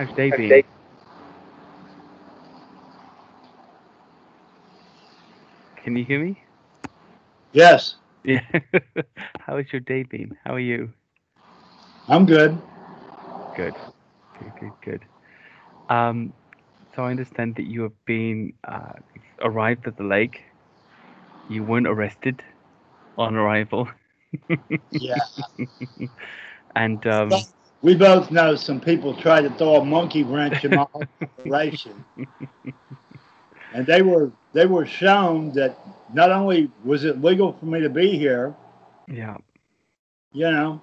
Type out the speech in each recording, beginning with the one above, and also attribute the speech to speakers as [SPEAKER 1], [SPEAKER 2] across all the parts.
[SPEAKER 1] How's day been? Can you hear me?
[SPEAKER 2] Yes,
[SPEAKER 1] Yeah. How has your day been? How are you?
[SPEAKER 2] I'm good.
[SPEAKER 1] Good. Good, good, good. Um, so I understand that you have been uh, arrived at the lake. You weren't arrested on arrival.
[SPEAKER 2] Yeah.
[SPEAKER 1] and um,
[SPEAKER 2] We both know some people tried to throw a monkey wrench in my operation. And they were they were shown that not only was it legal for me to be here,
[SPEAKER 1] yeah,
[SPEAKER 2] you know,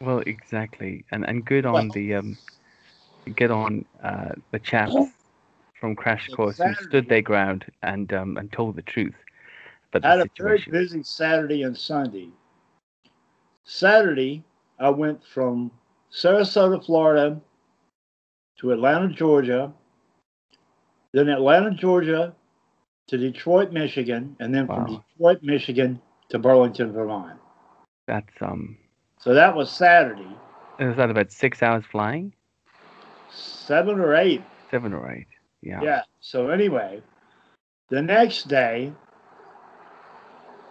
[SPEAKER 1] well, exactly. And and good on
[SPEAKER 2] Well-
[SPEAKER 1] the um, good on uh, the chaps from Crash Course who stood their ground and um, and told the truth about
[SPEAKER 2] had a very busy Saturday and Sunday. Saturday, I went from Sarasota, Florida to Atlanta, Georgia, then Atlanta, Georgia to Detroit, Michigan, and then from Detroit, Michigan to Burlington, Vermont.
[SPEAKER 1] That's um,
[SPEAKER 2] So that was Saturday,
[SPEAKER 1] is that about six hours flying?
[SPEAKER 2] seven or eight.
[SPEAKER 1] Seven or eight. Yeah.
[SPEAKER 2] Yeah. So anyway, the next day,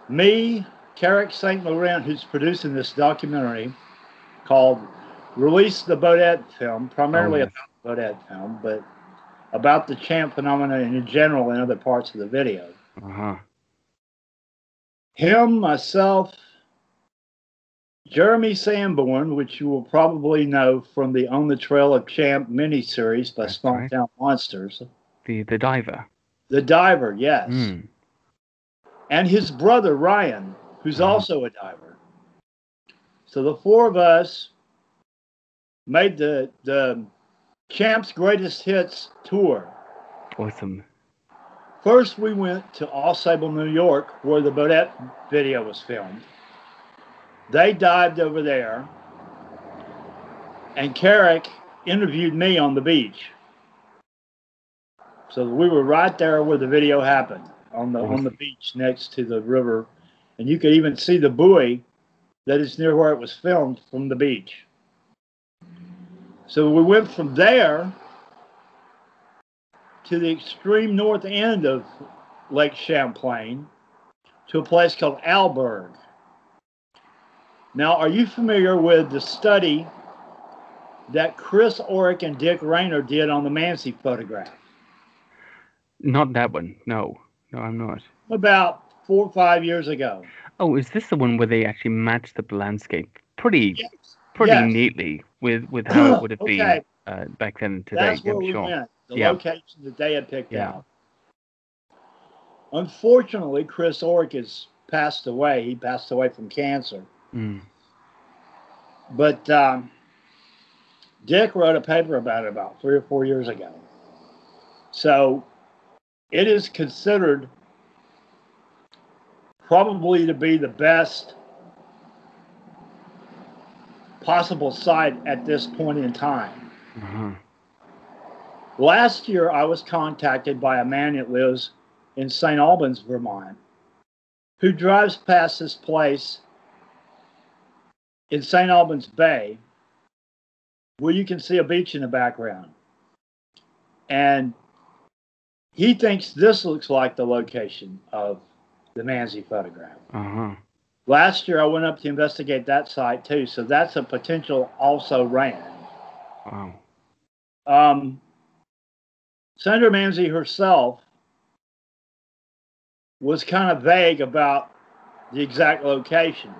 [SPEAKER 2] me, Carrick St. Laurent, who's producing this documentary called Release the Bodette film, primarily
[SPEAKER 1] Oh,
[SPEAKER 2] about the Bodette film, but about the champ phenomenon in general in other parts of the video.
[SPEAKER 1] Uh huh.
[SPEAKER 2] Him, myself, Jeremy Sanborn, which you will probably know from the On the Trail of Champ miniseries by Small
[SPEAKER 1] right.
[SPEAKER 2] Monsters.
[SPEAKER 1] The the diver.
[SPEAKER 2] The diver, yes.
[SPEAKER 1] Mm.
[SPEAKER 2] and his brother Ryan, who's
[SPEAKER 1] Mhm.
[SPEAKER 2] also a diver. So the four of us made the the Champs Greatest Hits tour.
[SPEAKER 1] Awesome.
[SPEAKER 2] First, we went to Ausable, New York, where the Bodette video was filmed. They dived over there, and Carrick interviewed me on the beach. So we were right there where the video happened, on the on the beach next to the river, and you could even see the buoy that is near where it was filmed from the beach. So we went from there to the extreme north end of Lake Champlain to a place called Alburgh. Now, are you familiar with the study that Chris Orick and Dick Raynor did on the Mansi photograph?
[SPEAKER 1] Not that one. No. No, I'm not.
[SPEAKER 2] About four or five years ago.
[SPEAKER 1] Oh, is this the one where they actually matched the landscape pretty
[SPEAKER 2] Yes.
[SPEAKER 1] pretty
[SPEAKER 2] Yes.
[SPEAKER 1] neatly with with how it would have
[SPEAKER 2] Okay.
[SPEAKER 1] been uh, back then today?
[SPEAKER 2] That's where
[SPEAKER 1] I'm
[SPEAKER 2] we
[SPEAKER 1] sure.
[SPEAKER 2] went, the
[SPEAKER 1] Yeah.
[SPEAKER 2] location that they had picked
[SPEAKER 1] Yeah.
[SPEAKER 2] out. Unfortunately, Chris Orick has passed away. He passed away from cancer.
[SPEAKER 1] Mm.
[SPEAKER 2] But um, Dick wrote a paper about it about three or four years ago. So it is considered probably to be the best possible site at this point in time.
[SPEAKER 1] Uh-huh.
[SPEAKER 2] Last year, I was contacted by a man that lives in St. Albans, Vermont, who drives past this place in St. Albans Bay, where you can see a beach in the background. And he thinks this looks like the location of the Mansi photograph.
[SPEAKER 1] Uh-huh.
[SPEAKER 2] Last year, I went up to investigate that site too, so that's a potential also ran.
[SPEAKER 1] Wow.
[SPEAKER 2] Um, Sandra Mansi herself was kind of vague about the exact location.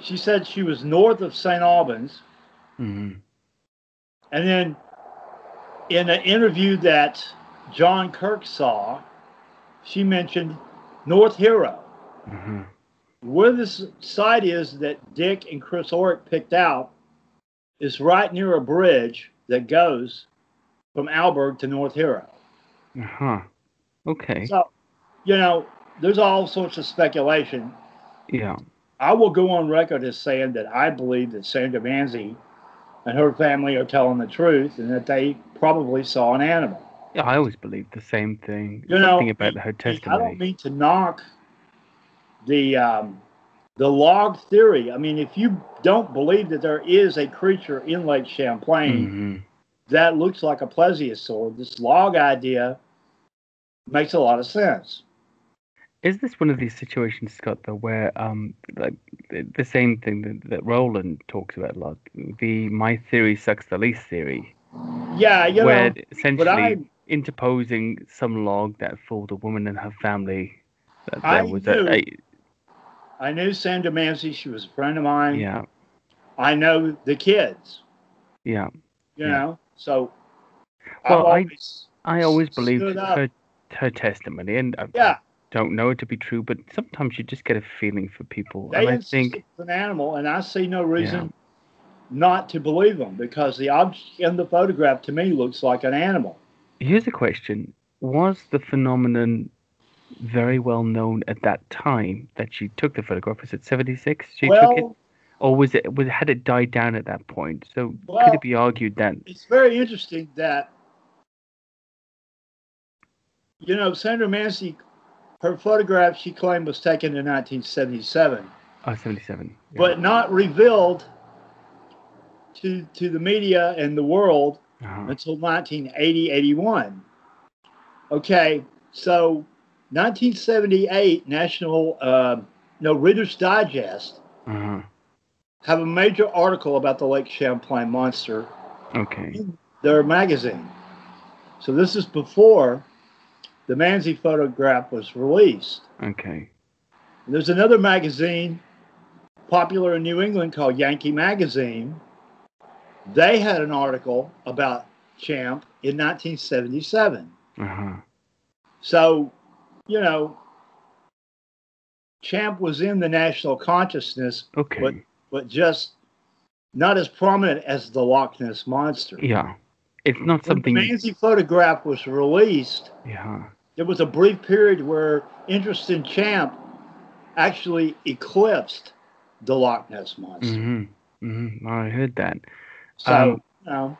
[SPEAKER 2] She said she was north of St. Albans,
[SPEAKER 1] hmm
[SPEAKER 2] and then in an interview that John Kirk saw, she mentioned North Hero.
[SPEAKER 1] hmm
[SPEAKER 2] Where this site is that Dick and Chris Orick picked out is right near a bridge that goes from Alburgh to North Hero.
[SPEAKER 1] Uh-huh. Okay.
[SPEAKER 2] So, you know, there's all sorts of speculation.
[SPEAKER 1] Yeah.
[SPEAKER 2] I will go on record as saying that I believe that Sandra Mansi and her family are telling the truth and that they probably saw an animal.
[SPEAKER 1] Yeah, I always believed the same thing.
[SPEAKER 2] You know,
[SPEAKER 1] about her
[SPEAKER 2] I don't mean to knock the um, the log theory. I mean, if you don't believe that there is a creature in Lake Champlain,
[SPEAKER 1] hmm
[SPEAKER 2] that looks like a plesiosaur. This log idea makes a lot of sense.
[SPEAKER 1] Is this one of these situations, Scott, though, where um, like the, same thing that, that Roland talks about a lot, the my theory sucks the least theory,
[SPEAKER 2] Yeah, you
[SPEAKER 1] where
[SPEAKER 2] know,
[SPEAKER 1] essentially interposing some log that fooled a woman and her family that
[SPEAKER 2] I
[SPEAKER 1] was
[SPEAKER 2] knew-
[SPEAKER 1] a, a
[SPEAKER 2] I knew Sandra Mansi. She was a friend of mine.
[SPEAKER 1] yeah
[SPEAKER 2] I know the kids.
[SPEAKER 1] yeah.
[SPEAKER 2] You
[SPEAKER 1] Yeah.
[SPEAKER 2] know, so
[SPEAKER 1] Well, I- I always believed her her testimony, and I
[SPEAKER 2] yeah,
[SPEAKER 1] don't know it to be true, but sometimes you just get a feeling for people,
[SPEAKER 2] they
[SPEAKER 1] and I think
[SPEAKER 2] it's an animal, and I see no reason not to believe them because the object in the photograph to me looks like an animal.
[SPEAKER 1] here's a question: Was the phenomenon very well known at that time that she took the photograph? Was it seventy six? She took it, or was it was had it died down at that point? So could it be argued then?
[SPEAKER 2] it's very interesting that you know Sandra Mansi, her photograph she claimed was taken in 1977.
[SPEAKER 1] oh 77 yeah.
[SPEAKER 2] but not revealed to to the media and the world
[SPEAKER 1] Uh-huh.
[SPEAKER 2] until 1980 81 okay so 1978 national uh, no reader's digest
[SPEAKER 1] Uh-huh.
[SPEAKER 2] have a major article about the lake champlain monster
[SPEAKER 1] okay
[SPEAKER 2] in their magazine so this is before the Mansi photograph was released
[SPEAKER 1] okay
[SPEAKER 2] There's another magazine popular in New England called Yankee Magazine. They had an article about Champ in 1977.
[SPEAKER 1] uh-huh
[SPEAKER 2] So, you know, Champ was in the national consciousness,
[SPEAKER 1] okay
[SPEAKER 2] But- but just not as prominent as the Loch Ness Monster.
[SPEAKER 1] yeah it's not
[SPEAKER 2] When the
[SPEAKER 1] something
[SPEAKER 2] Mansi photograph was released,
[SPEAKER 1] yeah
[SPEAKER 2] there was a brief period where interest in Champ actually eclipsed the Loch Ness Monster.
[SPEAKER 1] hmm hmm I heard that
[SPEAKER 2] So,
[SPEAKER 1] Um,
[SPEAKER 2] you know,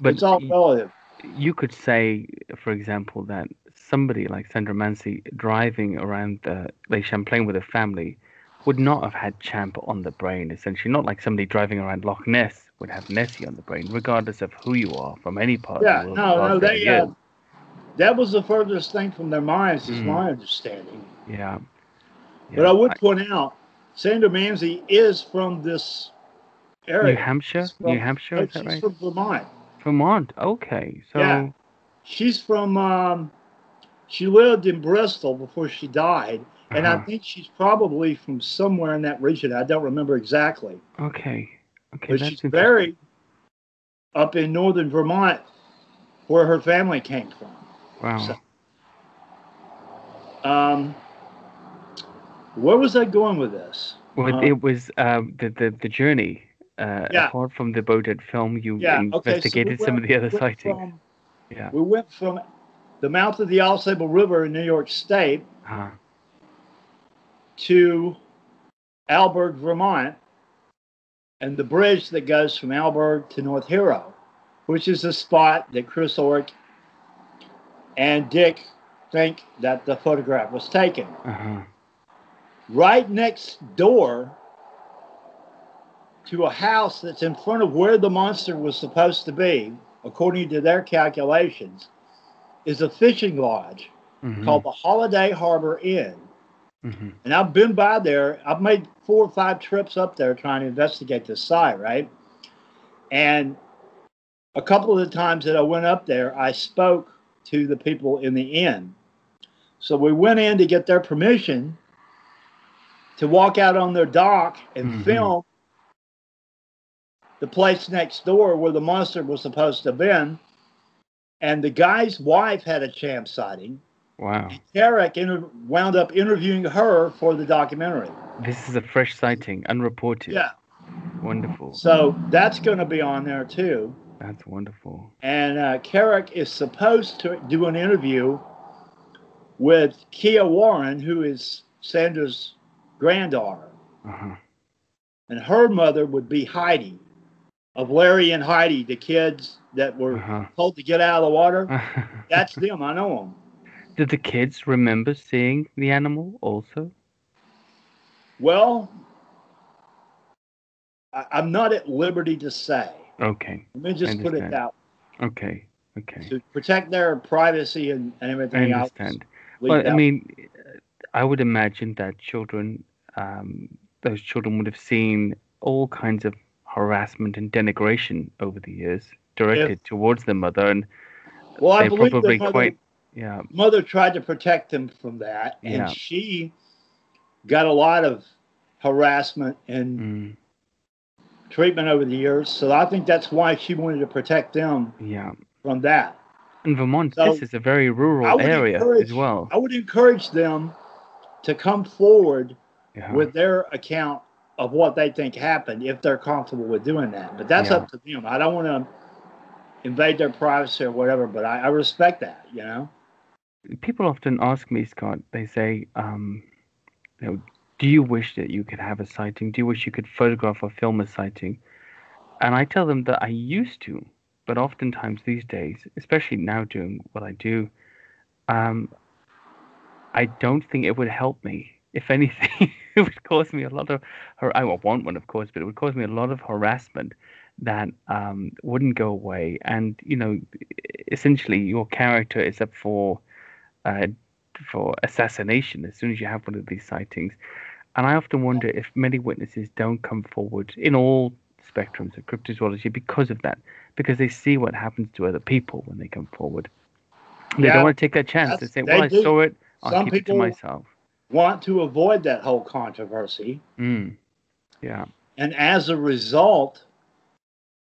[SPEAKER 1] but
[SPEAKER 2] it's all relative.
[SPEAKER 1] you could say, for example, that somebody like Sandra Mansi driving around the Lake Champlain with a family would not have had Champ on the brain, essentially. Not like somebody driving around Loch Ness would have Nessie on the brain, regardless of who you are from any part
[SPEAKER 2] Yeah,
[SPEAKER 1] of the world. Yeah,
[SPEAKER 2] no,
[SPEAKER 1] no,
[SPEAKER 2] they, uh. That was the furthest thing from their minds, is
[SPEAKER 1] Mm.
[SPEAKER 2] my understanding.
[SPEAKER 1] yeah.
[SPEAKER 2] But I would point out, Sandra Mansi is from this area.
[SPEAKER 1] New.
[SPEAKER 2] Hampshire? From-
[SPEAKER 1] New Hampshire,
[SPEAKER 2] Oh,
[SPEAKER 1] is that
[SPEAKER 2] she's
[SPEAKER 1] right?
[SPEAKER 2] from Vermont.
[SPEAKER 1] Vermont. Okay. So,
[SPEAKER 2] Yeah. She's from, um, she lived in Bristol before she died. And I
[SPEAKER 1] uh-huh.
[SPEAKER 2] think she's probably from somewhere in that region. I don't remember exactly.
[SPEAKER 1] okay. Okay.
[SPEAKER 2] But she's buried up in northern Vermont where her family came from.
[SPEAKER 1] Wow.
[SPEAKER 2] so- Um, where was I going with this?
[SPEAKER 1] Well,
[SPEAKER 2] Uh,
[SPEAKER 1] it was um, the, the the journey. Uh,
[SPEAKER 2] Yeah.
[SPEAKER 1] Apart from the Bodette film, you
[SPEAKER 2] Yeah, okay. so we
[SPEAKER 1] investigated some of the other
[SPEAKER 2] went
[SPEAKER 1] sightings.
[SPEAKER 2] from-
[SPEAKER 1] Yeah.
[SPEAKER 2] We went from the mouth of the Ausable River in New York State
[SPEAKER 1] Uh,
[SPEAKER 2] to Alburgh, Vermont, and the bridge that goes from Alburgh to North Hero, which is the spot that Chris Orrick and Dick think that the photograph was taken.
[SPEAKER 1] uh-huh.
[SPEAKER 2] right next door to a house that's in front of where the monster was supposed to be, according to their calculations, is a fishing lodge
[SPEAKER 1] mhm,
[SPEAKER 2] called the Holiday Harbor Inn.
[SPEAKER 1] mhm.
[SPEAKER 2] And I've been by there. I've made four or five trips up there trying to investigate this site, right? And a couple of the times that I went up there, I spoke to the people in the inn. So we went in to get their permission to walk out on their dock and
[SPEAKER 1] Mhm.
[SPEAKER 2] film the place next door where the monster was supposed to have been. And the guy's wife had a champ sighting.
[SPEAKER 1] Wow.
[SPEAKER 2] Tarek inter- wound up interviewing her for the documentary.
[SPEAKER 1] This is a fresh sighting, unreported.
[SPEAKER 2] Yeah.
[SPEAKER 1] Wonderful.
[SPEAKER 2] So that's going to be on there too.
[SPEAKER 1] That's wonderful.
[SPEAKER 2] And uh, Carrick is supposed to do an interview with Kia Warren, who is Sandra's granddaughter.
[SPEAKER 1] Uh-huh.
[SPEAKER 2] And her mother would be Heidi, of Larry and Heidi, the kids that were
[SPEAKER 1] Uh-huh.
[SPEAKER 2] told to get out of the water. That's them. I know them.
[SPEAKER 1] Did the kids remember seeing the animal also?
[SPEAKER 2] Well, I, I'm not at liberty to say.
[SPEAKER 1] Okay.
[SPEAKER 2] Let me just put it that
[SPEAKER 1] Okay. Okay.
[SPEAKER 2] to protect their privacy and, and
[SPEAKER 1] I
[SPEAKER 2] everything else.
[SPEAKER 1] understand.
[SPEAKER 2] leave
[SPEAKER 1] Well, I mean, I would imagine that children, um, those children would have seen all kinds of harassment and denigration over the years directed towards the mother, and
[SPEAKER 2] well, I believe
[SPEAKER 1] probably
[SPEAKER 2] the mother,
[SPEAKER 1] quite, yeah,
[SPEAKER 2] mother tried to protect them from that, and
[SPEAKER 1] Yeah.
[SPEAKER 2] she got a lot of harassment and
[SPEAKER 1] mm,
[SPEAKER 2] treatment over the years. So I think that's why she wanted to protect them
[SPEAKER 1] yeah.
[SPEAKER 2] from that.
[SPEAKER 1] In Vermont,
[SPEAKER 2] So,
[SPEAKER 1] this is a very rural area as well.
[SPEAKER 2] I would encourage them to come forward
[SPEAKER 1] Yeah.
[SPEAKER 2] with their account of what they think happened if they're comfortable with doing that. But that's
[SPEAKER 1] Yeah.
[SPEAKER 2] up to them. I don't want to invade their privacy or whatever, but I, I respect that, you know?
[SPEAKER 1] People often ask me, Scott. They say, um, you know, "Do you wish that you could have a sighting? Do you wish you could photograph or film a sighting?" And I tell them that I used to, but oftentimes these days, especially now doing what I do, um, I don't think it would help me. If anything, it would cause me a lot of. Har- I want one, of course, but it would cause me a lot of harassment that um, wouldn't go away. And you know, essentially, your character is up for uh, for assassination as soon as you have one of these sightings. And I often wonder if many witnesses don't come forward in all spectrums of cryptozoology because of that, because they see what happens to other people when they come forward. They
[SPEAKER 2] Yeah,
[SPEAKER 1] don't want to take that chance. They say,
[SPEAKER 2] they
[SPEAKER 1] "Well, I
[SPEAKER 2] do.
[SPEAKER 1] saw it. I'll
[SPEAKER 2] Some
[SPEAKER 1] keep it to myself."
[SPEAKER 2] Want to avoid that whole controversy.
[SPEAKER 1] Mm. Yeah.
[SPEAKER 2] And as a result,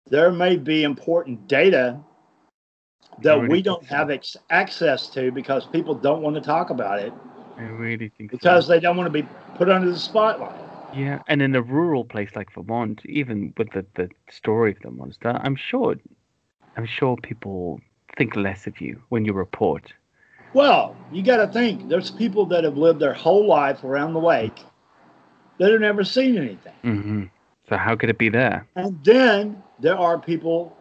[SPEAKER 2] there may be important data that
[SPEAKER 1] really
[SPEAKER 2] we don't
[SPEAKER 1] so.
[SPEAKER 2] have ex- access to because people don't want to talk about it
[SPEAKER 1] I really think so.
[SPEAKER 2] because they don't want to be put under the spotlight.
[SPEAKER 1] Yeah, and in a rural place like Vermont, even with the, the story of the monster, I'm sure, I'm sure people think less of you when you report.
[SPEAKER 2] Well, you got to think there's people that have lived their whole life around the lake that have never seen anything.
[SPEAKER 1] hmm So how could it be there?
[SPEAKER 2] And then there are people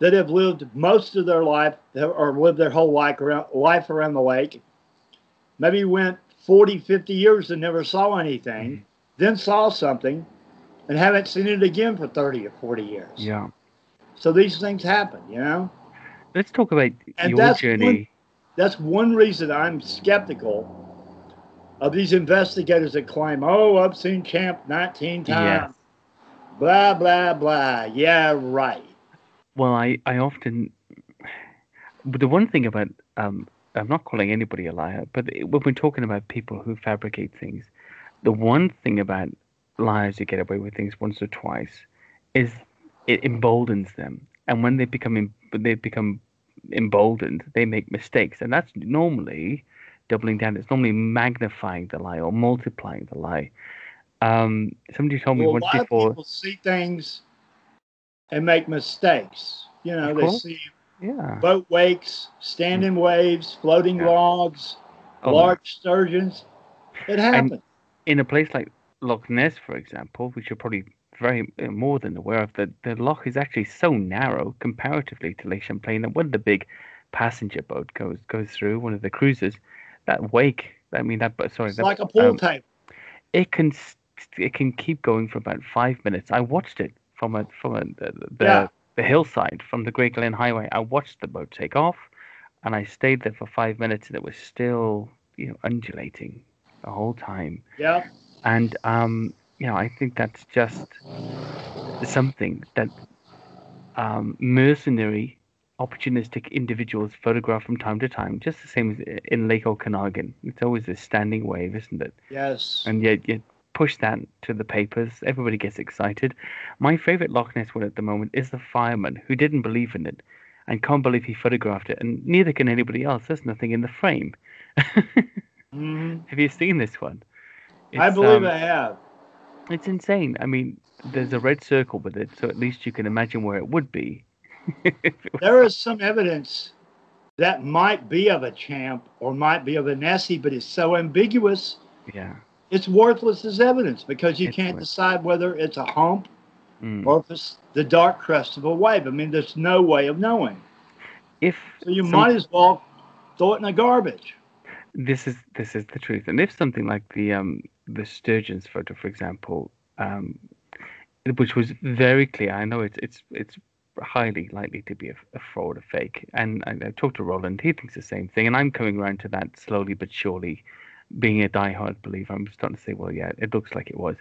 [SPEAKER 2] that have lived most of their life or lived their whole life around, life around the lake, maybe went 40, 50 years and never saw anything, then saw something and haven't seen it again for 30 or 40 years.
[SPEAKER 1] Yeah.
[SPEAKER 2] So these things happen, you know?
[SPEAKER 1] Let's talk about
[SPEAKER 2] And
[SPEAKER 1] your journey.
[SPEAKER 2] That's one reason I'm skeptical of these investigators that claim, oh, I've seen Champ 19 times.
[SPEAKER 1] Yes.
[SPEAKER 2] Blah, blah, blah. Yeah, right.
[SPEAKER 1] Well, I, I often, but the one thing about, um, I'm not calling anybody a liar, but when we're talking about people who fabricate things, the one thing about liars who get away with things once or twice is it emboldens them, and when they become when they become emboldened, they make mistakes, and that's normally doubling down. It's normally magnifying the lie or multiplying the lie. Um, somebody told me
[SPEAKER 2] Well, a
[SPEAKER 1] once before.
[SPEAKER 2] people see things and make mistakes. You know, they see
[SPEAKER 1] Yeah.
[SPEAKER 2] boat wakes, standing waves, floating
[SPEAKER 1] Yeah.
[SPEAKER 2] logs,
[SPEAKER 1] Oh,
[SPEAKER 2] large sturgeons. It happens.
[SPEAKER 1] in a place like Loch Ness, for example, which you're probably very uh, more than aware of, that the loch is actually so narrow comparatively to Lake Champlain that when the big passenger boat goes goes through one of the cruises, that wake, I mean that, but sorry,
[SPEAKER 2] it's
[SPEAKER 1] that,
[SPEAKER 2] like a pool
[SPEAKER 1] um,
[SPEAKER 2] table.
[SPEAKER 1] it can it can keep going for about five minutes. I watched it from a from a, the the,
[SPEAKER 2] Yeah.
[SPEAKER 1] the hillside from the Great Glen Highway. I watched the boat take off, and I stayed there for five minutes, and it was still you know undulating the whole time.
[SPEAKER 2] Yeah.
[SPEAKER 1] And um, you know, I think that's just something that um, mercenary, opportunistic individuals photograph from time to time, just the same as in Lake Okanagan. It's always a standing wave, isn't it?
[SPEAKER 2] Yes.
[SPEAKER 1] And yet you push that to the papers, everybody gets excited. My favorite Loch Ness one at the moment is the fireman who didn't believe in it and can't believe he photographed it, and neither can anybody else. There's nothing in the frame.
[SPEAKER 2] Mhm.
[SPEAKER 1] Have you seen this one?
[SPEAKER 2] I believe
[SPEAKER 1] um,
[SPEAKER 2] I have.
[SPEAKER 1] It's insane. I mean, there's a red circle with it, so at least you can imagine where it would be.
[SPEAKER 2] There is some evidence that might be of a champ or might be of a Nessie, but it's so ambiguous,
[SPEAKER 1] yeah.
[SPEAKER 2] it's worthless as evidence because you
[SPEAKER 1] It's
[SPEAKER 2] can't
[SPEAKER 1] worth-
[SPEAKER 2] decide whether it's a hump
[SPEAKER 1] Mm.
[SPEAKER 2] or if it's the dark crest of a wave. I mean, there's no way of knowing.
[SPEAKER 1] If
[SPEAKER 2] So you
[SPEAKER 1] some-
[SPEAKER 2] might as well throw it in the garbage.
[SPEAKER 1] this is this is the truth, and if something like the um the Surgeon's photo, for example, um, which was very clear, I know it's it's it's highly likely to be a, a fraud, a fake. And I, I talked to Roland; he thinks the same thing, and I'm coming around to that slowly but surely. Being a diehard believer, I'm starting to say, well, yeah, it looks like it was.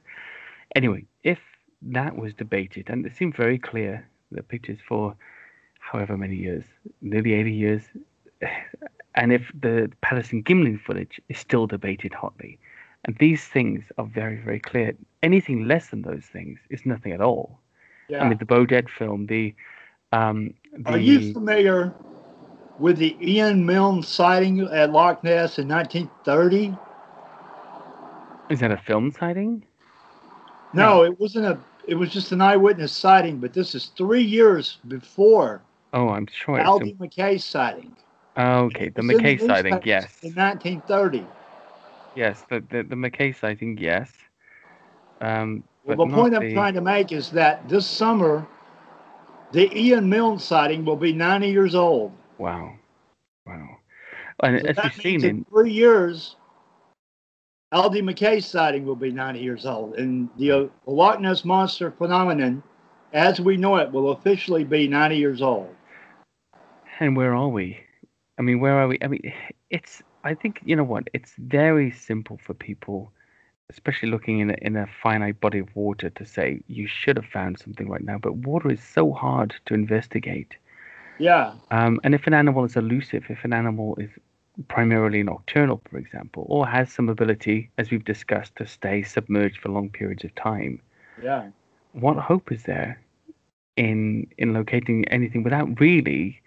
[SPEAKER 1] Anyway, if that was debated, and it seemed very clear, the pictures for however many years, nearly 80 years, and if the Patterson Gimlin footage is still debated hotly, and these things are very, very clear. Anything less than those things is nothing at all.
[SPEAKER 2] Yeah.
[SPEAKER 1] I mean, the Bodette film, the um, the,
[SPEAKER 2] Are you familiar with the Ian Milne sighting at Loch Ness in 1930?
[SPEAKER 1] is that a film sighting?
[SPEAKER 2] No, it wasn't a. It was just an eyewitness sighting, but this is three years before
[SPEAKER 1] Oh, I'm sure. It's
[SPEAKER 2] Aldie McKay's sighting.
[SPEAKER 1] okay, the
[SPEAKER 2] It was in
[SPEAKER 1] McKay sighting, yes,
[SPEAKER 2] In 1930.
[SPEAKER 1] Yes, the, the the McKay sighting, yes. Um,
[SPEAKER 2] Well, the point
[SPEAKER 1] not
[SPEAKER 2] I'm trying to make is that this summer, the Ian Milne sighting will be 90 years old.
[SPEAKER 1] Wow, wow. And
[SPEAKER 2] So
[SPEAKER 1] as we've seen in
[SPEAKER 2] three years, Aldie McKay's sighting will be 90 years old, and the uh, Loch Ness monster phenomenon, as we know it, will officially be 90 years old.
[SPEAKER 1] And where are we? I mean, where are we? I mean, it's. I think you know what? It's very simple for people, especially looking in a, in a finite body of water, to say you should have found something right now. But water is so hard to investigate.
[SPEAKER 2] Yeah,
[SPEAKER 1] Um, and if an animal is elusive, if an animal is primarily nocturnal, for example, or has some ability, as we've discussed, to stay submerged for long periods of time,
[SPEAKER 2] yeah.
[SPEAKER 1] what hope is there in in locating anything without really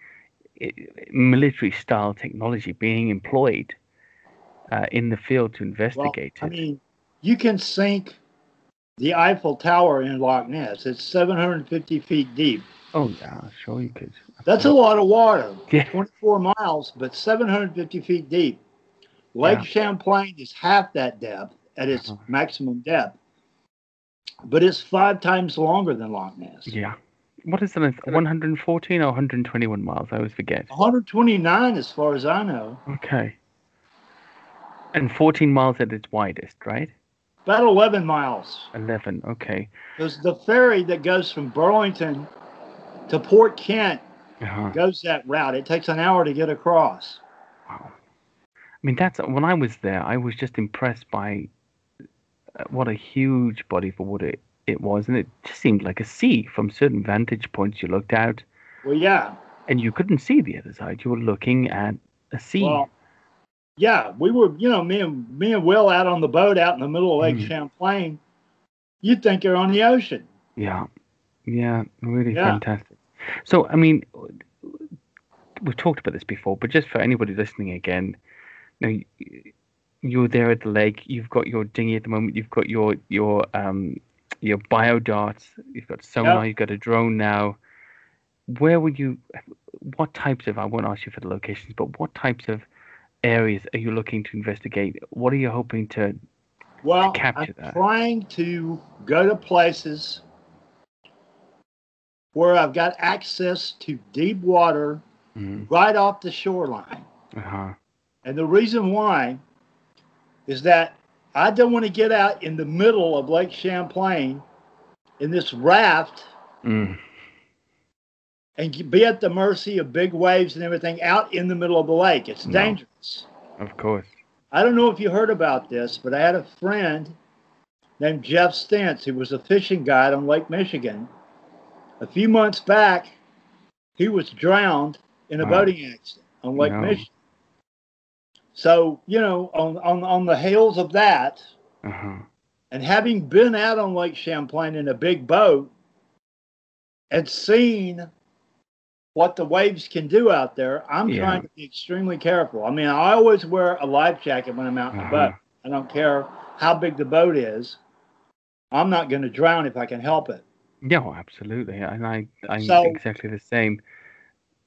[SPEAKER 1] military style technology being employed uh, in the field to
[SPEAKER 2] Well,
[SPEAKER 1] it.
[SPEAKER 2] I mean, you can sink the Eiffel Tower in Loch Ness. It's 750 feet deep.
[SPEAKER 1] oh yeah, sure you could.
[SPEAKER 2] That's a lot of water.
[SPEAKER 1] Yeah.
[SPEAKER 2] 24 miles, but 750 feet deep. Lake
[SPEAKER 1] Yeah.
[SPEAKER 2] Champlain is half that depth at its
[SPEAKER 1] Uh-huh.
[SPEAKER 2] maximum depth, but it's five times longer than Loch Ness.
[SPEAKER 1] Yeah. What is the length? 114 or 121 miles? I always forget.
[SPEAKER 2] 129, as far as I know.
[SPEAKER 1] Okay. And 14 miles at its widest, right?
[SPEAKER 2] About 11 miles.
[SPEAKER 1] 11. Okay.
[SPEAKER 2] Because the ferry that goes from Burlington to Port Kent
[SPEAKER 1] Uh-huh.
[SPEAKER 2] goes that route. It takes an hour to get across.
[SPEAKER 1] Wow. I mean, that's when I was there. I was just impressed by uh, what a huge body of water it was, and it just seemed like a sea from certain vantage points you looked out,
[SPEAKER 2] Well, yeah.
[SPEAKER 1] and you couldn't see the other side. You were looking at a sea.
[SPEAKER 2] Well, yeah, we were, you know, me and me and Will out on the boat out in the middle of Lake
[SPEAKER 1] Mhm.
[SPEAKER 2] Champlain. You'd think you're on the ocean.
[SPEAKER 1] yeah, yeah, really
[SPEAKER 2] Yeah.
[SPEAKER 1] fantastic. So, I mean, we've talked about this before, but just for anybody listening again, now you're there at the lake. You've got your dinghy at the moment. You've got your your um your bio darts. You've got sonar. You've got a drone now. Where would you? What types of? I won't ask you for the locations, but what types of areas are you looking to investigate? What are you hoping to?
[SPEAKER 2] Well,
[SPEAKER 1] capture
[SPEAKER 2] I'm
[SPEAKER 1] that.
[SPEAKER 2] trying to go to places where I've got access to deep water
[SPEAKER 1] Mm,
[SPEAKER 2] right off the shoreline.
[SPEAKER 1] uh-huh.
[SPEAKER 2] And the reason why is that I don't want to get out in the middle of Lake Champlain in this raft
[SPEAKER 1] Mm,
[SPEAKER 2] and be at the mercy of big waves and everything out in the middle of the lake. It's
[SPEAKER 1] No.
[SPEAKER 2] dangerous.
[SPEAKER 1] of course.
[SPEAKER 2] I don't know if you heard about this, but I had a friend named Jeff Stentz He was a fishing guide on Lake Michigan. A few months back, he was drowned in a
[SPEAKER 1] Wow.
[SPEAKER 2] boating accident on Lake
[SPEAKER 1] No.
[SPEAKER 2] Michigan. So, you know, on, on, on the heels of that,
[SPEAKER 1] Uh-huh.
[SPEAKER 2] and having been out on Lake Champlain in a big boat and seen what the waves can do out there, I'm
[SPEAKER 1] Yeah.
[SPEAKER 2] trying to be extremely careful. I mean, I always wear a life jacket when I'm out in the
[SPEAKER 1] Uh-huh.
[SPEAKER 2] boat. I don't care how big the boat is. I'm not going to drown if I can help it.
[SPEAKER 1] Yeah, absolutely. And I, I'm
[SPEAKER 2] So-
[SPEAKER 1] exactly the same.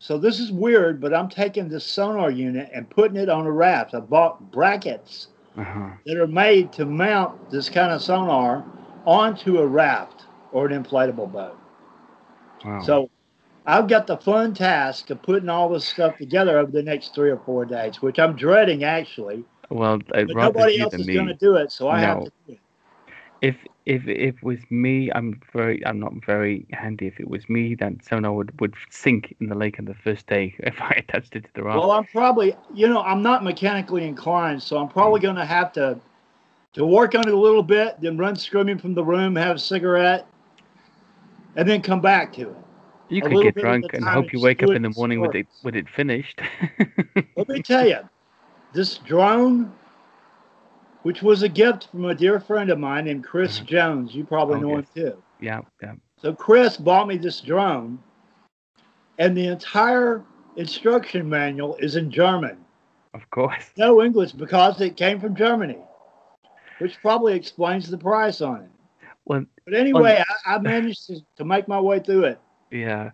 [SPEAKER 2] So this is weird, but I'm taking this sonar unit and putting it on a raft. I bought brackets
[SPEAKER 1] Uh-huh.
[SPEAKER 2] that are made to mount this kind of sonar onto a raft or an inflatable boat.
[SPEAKER 1] Wow.
[SPEAKER 2] So I've got the fun task of putting all this stuff together over the next three or four days, which I'm dreading actually.
[SPEAKER 1] well,
[SPEAKER 2] nobody else is going to do it, so I have to do it.
[SPEAKER 1] if if if it was me, I'm very I'm not very handy. If it was me, then sonar would would sink in the lake on the first day if I attached it to the raft.
[SPEAKER 2] Well, I'm probably, you know, I'm not mechanically inclined, so I'm probably
[SPEAKER 1] Mm.
[SPEAKER 2] going to have to to work on it a little bit, then run screaming from the room, have a cigarette, and then come back to it.
[SPEAKER 1] you
[SPEAKER 2] a
[SPEAKER 1] could get drunk and hope you wake up in the
[SPEAKER 2] in
[SPEAKER 1] morning with it with it finished.
[SPEAKER 2] Let me tell you, this drone, which was a gift from a dear friend of mine named Chris
[SPEAKER 1] Mhm.
[SPEAKER 2] Jones, you probably
[SPEAKER 1] Oh,
[SPEAKER 2] know
[SPEAKER 1] yes.
[SPEAKER 2] him too.
[SPEAKER 1] yeah, yeah,
[SPEAKER 2] So Chris bought me this drone, and the entire instruction manual is in German.
[SPEAKER 1] of course.
[SPEAKER 2] No English because it came from Germany, which probably explains the price on it.
[SPEAKER 1] Well,
[SPEAKER 2] But anyway, I, I managed to, to make my way through it.
[SPEAKER 1] yeah.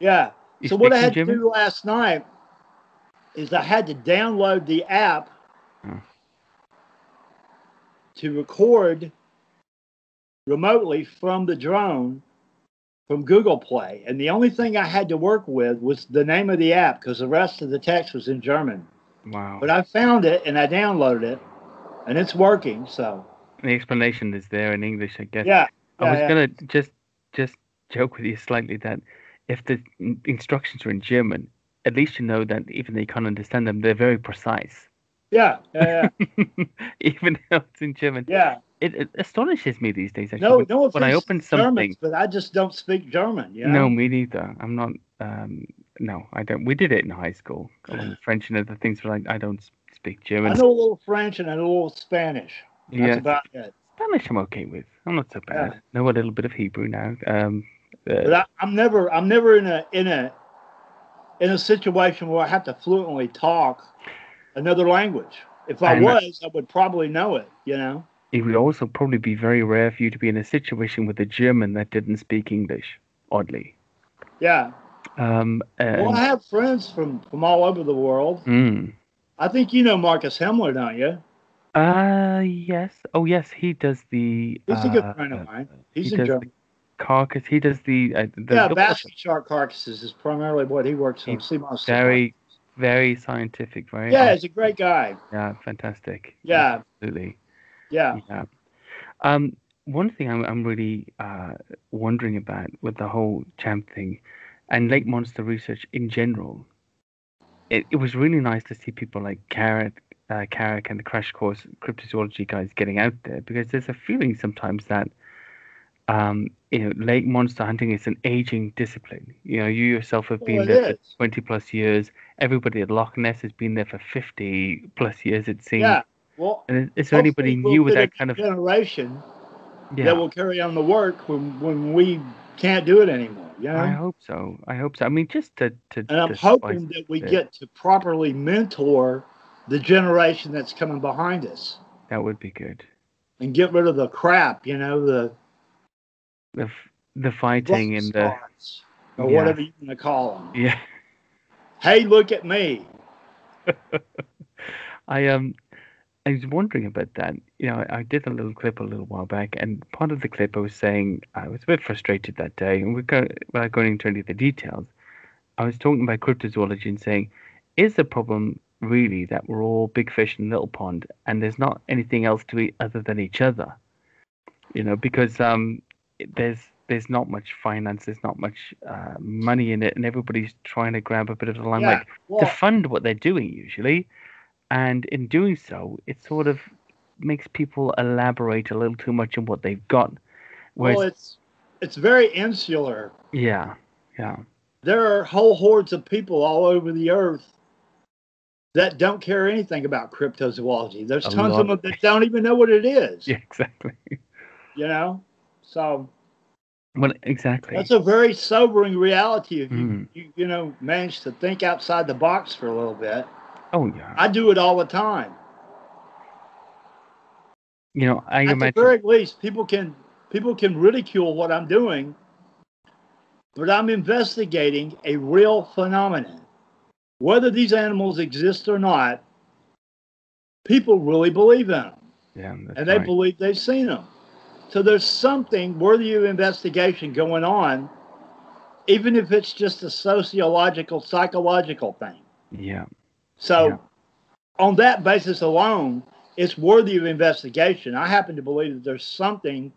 [SPEAKER 2] Yeah.
[SPEAKER 1] You
[SPEAKER 2] so what I had
[SPEAKER 1] some
[SPEAKER 2] to
[SPEAKER 1] German?
[SPEAKER 2] do last night is I had to download the app
[SPEAKER 1] Hmm.
[SPEAKER 2] To record remotely from the drone from Google Play. And the only thing I had to work with was the name of the app because the rest of the text was in German.
[SPEAKER 1] Wow.
[SPEAKER 2] But I found it and I downloaded it and it's working. So
[SPEAKER 1] the explanation is there in English, I guess.
[SPEAKER 2] yeah.
[SPEAKER 1] I was
[SPEAKER 2] yeah, yeah.
[SPEAKER 1] gonna just just joke with you slightly that if the instructions are in German, at least you know that even though you can't understand them, they're very precise.
[SPEAKER 2] Yeah, yeah,
[SPEAKER 1] even though it's in German,
[SPEAKER 2] yeah.
[SPEAKER 1] it, it astonishes me these days. Actually,
[SPEAKER 2] No,
[SPEAKER 1] when,
[SPEAKER 2] no
[SPEAKER 1] when I open
[SPEAKER 2] Germans,
[SPEAKER 1] something,
[SPEAKER 2] but I just don't speak German. Know?
[SPEAKER 1] no, me neither. I'm not. Um, no, I don't. We did it in high school, French and other things. But I, I don't speak German.
[SPEAKER 2] I know a little French and a little Spanish. That's
[SPEAKER 1] yeah,
[SPEAKER 2] about it.
[SPEAKER 1] Spanish I'm okay with. I'm not so bad.
[SPEAKER 2] Yeah.
[SPEAKER 1] Know a little bit of Hebrew now. Um, uh,
[SPEAKER 2] But I, I'm never, I'm never in a in a in a situation where I have to fluently talk another language. If I
[SPEAKER 1] And-
[SPEAKER 2] was, I would probably know it. You know?
[SPEAKER 1] it would also probably be very rare for you to be in a situation with a German that didn't speak English, oddly.
[SPEAKER 2] Yeah.
[SPEAKER 1] Um,
[SPEAKER 2] well, I have friends from from all over the world.
[SPEAKER 1] mm.
[SPEAKER 2] I think you know Marcus Hemmler, don't you?
[SPEAKER 1] Uh, yes. Oh, yes, he does the.
[SPEAKER 2] He's a good
[SPEAKER 1] uh,
[SPEAKER 2] friend of mine. He's
[SPEAKER 1] he
[SPEAKER 2] in Germany.
[SPEAKER 1] carcass. He does the. Uh, the
[SPEAKER 2] Yeah, basking shark carcasses is primarily what he works on. CMOS
[SPEAKER 1] Very, very scientific. Very.
[SPEAKER 2] Yeah, he's a great guy.
[SPEAKER 1] Yeah, fantastic.
[SPEAKER 2] Yeah.
[SPEAKER 1] Absolutely.
[SPEAKER 2] Yeah.
[SPEAKER 1] Yeah. Um, one thing I'm, I'm really uh, wondering about with the whole champ thing and lake monster research in general, it, it was really nice to see people like Carrot, uh, Carrick and the Crash Course cryptozoology guys getting out there because there's a feeling sometimes that um, you know, lake monster hunting is an aging discipline. You know, you yourself have been
[SPEAKER 2] Well,
[SPEAKER 1] there
[SPEAKER 2] is.
[SPEAKER 1] for 20 plus years. Everybody at Loch Ness has been there for 50 plus years, it seems.
[SPEAKER 2] Yeah. Well,
[SPEAKER 1] And is, there anybody new with that kind of
[SPEAKER 2] generation
[SPEAKER 1] yeah?
[SPEAKER 2] that will carry on the work when when we can't do it anymore. You know?
[SPEAKER 1] I hope so. I hope so. I mean, just to to.
[SPEAKER 2] and I'm hoping that we
[SPEAKER 1] it,
[SPEAKER 2] get to properly mentor the generation that's coming behind us
[SPEAKER 1] that would be good.
[SPEAKER 2] and get rid of the crap. You know, the
[SPEAKER 1] The the fighting and the
[SPEAKER 2] or
[SPEAKER 1] Yeah.
[SPEAKER 2] whatever you want to call them.
[SPEAKER 1] yeah.
[SPEAKER 2] Hey, look at me.
[SPEAKER 1] I um, I was wondering about that. You know, I, I did a little clip a little while back, and part of the clip I was saying I was a bit frustrated that day, and we're go, without going into any of the details. I was talking about cryptozoology and saying, is the problem really that we're all big fish in a little pond, and there's not anything else to eat other than each other? You know, because um, there's there's not much finance, there's not much uh, money in it, and everybody's trying to grab a bit of the limelight
[SPEAKER 2] Yeah.
[SPEAKER 1] to fund what they're doing usually, and in doing so, it sort of makes people elaborate a little too much on what they've got. Whereas,
[SPEAKER 2] well, it's it's very insular.
[SPEAKER 1] yeah, yeah,
[SPEAKER 2] There are whole hordes of people all over the earth that don't care anything about cryptozoology. There's
[SPEAKER 1] A
[SPEAKER 2] tons
[SPEAKER 1] lot.
[SPEAKER 2] of them that don't even know what it is.
[SPEAKER 1] yeah, exactly.
[SPEAKER 2] You know, so
[SPEAKER 1] Well, exactly.
[SPEAKER 2] that's a very sobering reality if you,
[SPEAKER 1] Mm.
[SPEAKER 2] you you know manage to think outside the box for a little bit.
[SPEAKER 1] oh yeah.
[SPEAKER 2] I do it all the time.
[SPEAKER 1] you know, I
[SPEAKER 2] At the
[SPEAKER 1] imagine.
[SPEAKER 2] very least, people can people can ridicule what I'm doing, but I'm investigating a real phenomenon. Whether these animals exist or not, people really believe in them,
[SPEAKER 1] yeah,
[SPEAKER 2] and they
[SPEAKER 1] right.
[SPEAKER 2] believe they've seen them. So there's something worthy of investigation going on, even if it's just a sociological, psychological thing.
[SPEAKER 1] yeah,
[SPEAKER 2] So,
[SPEAKER 1] Yeah.
[SPEAKER 2] on that basis alone, it's worthy of investigation. I happen to believe that there's something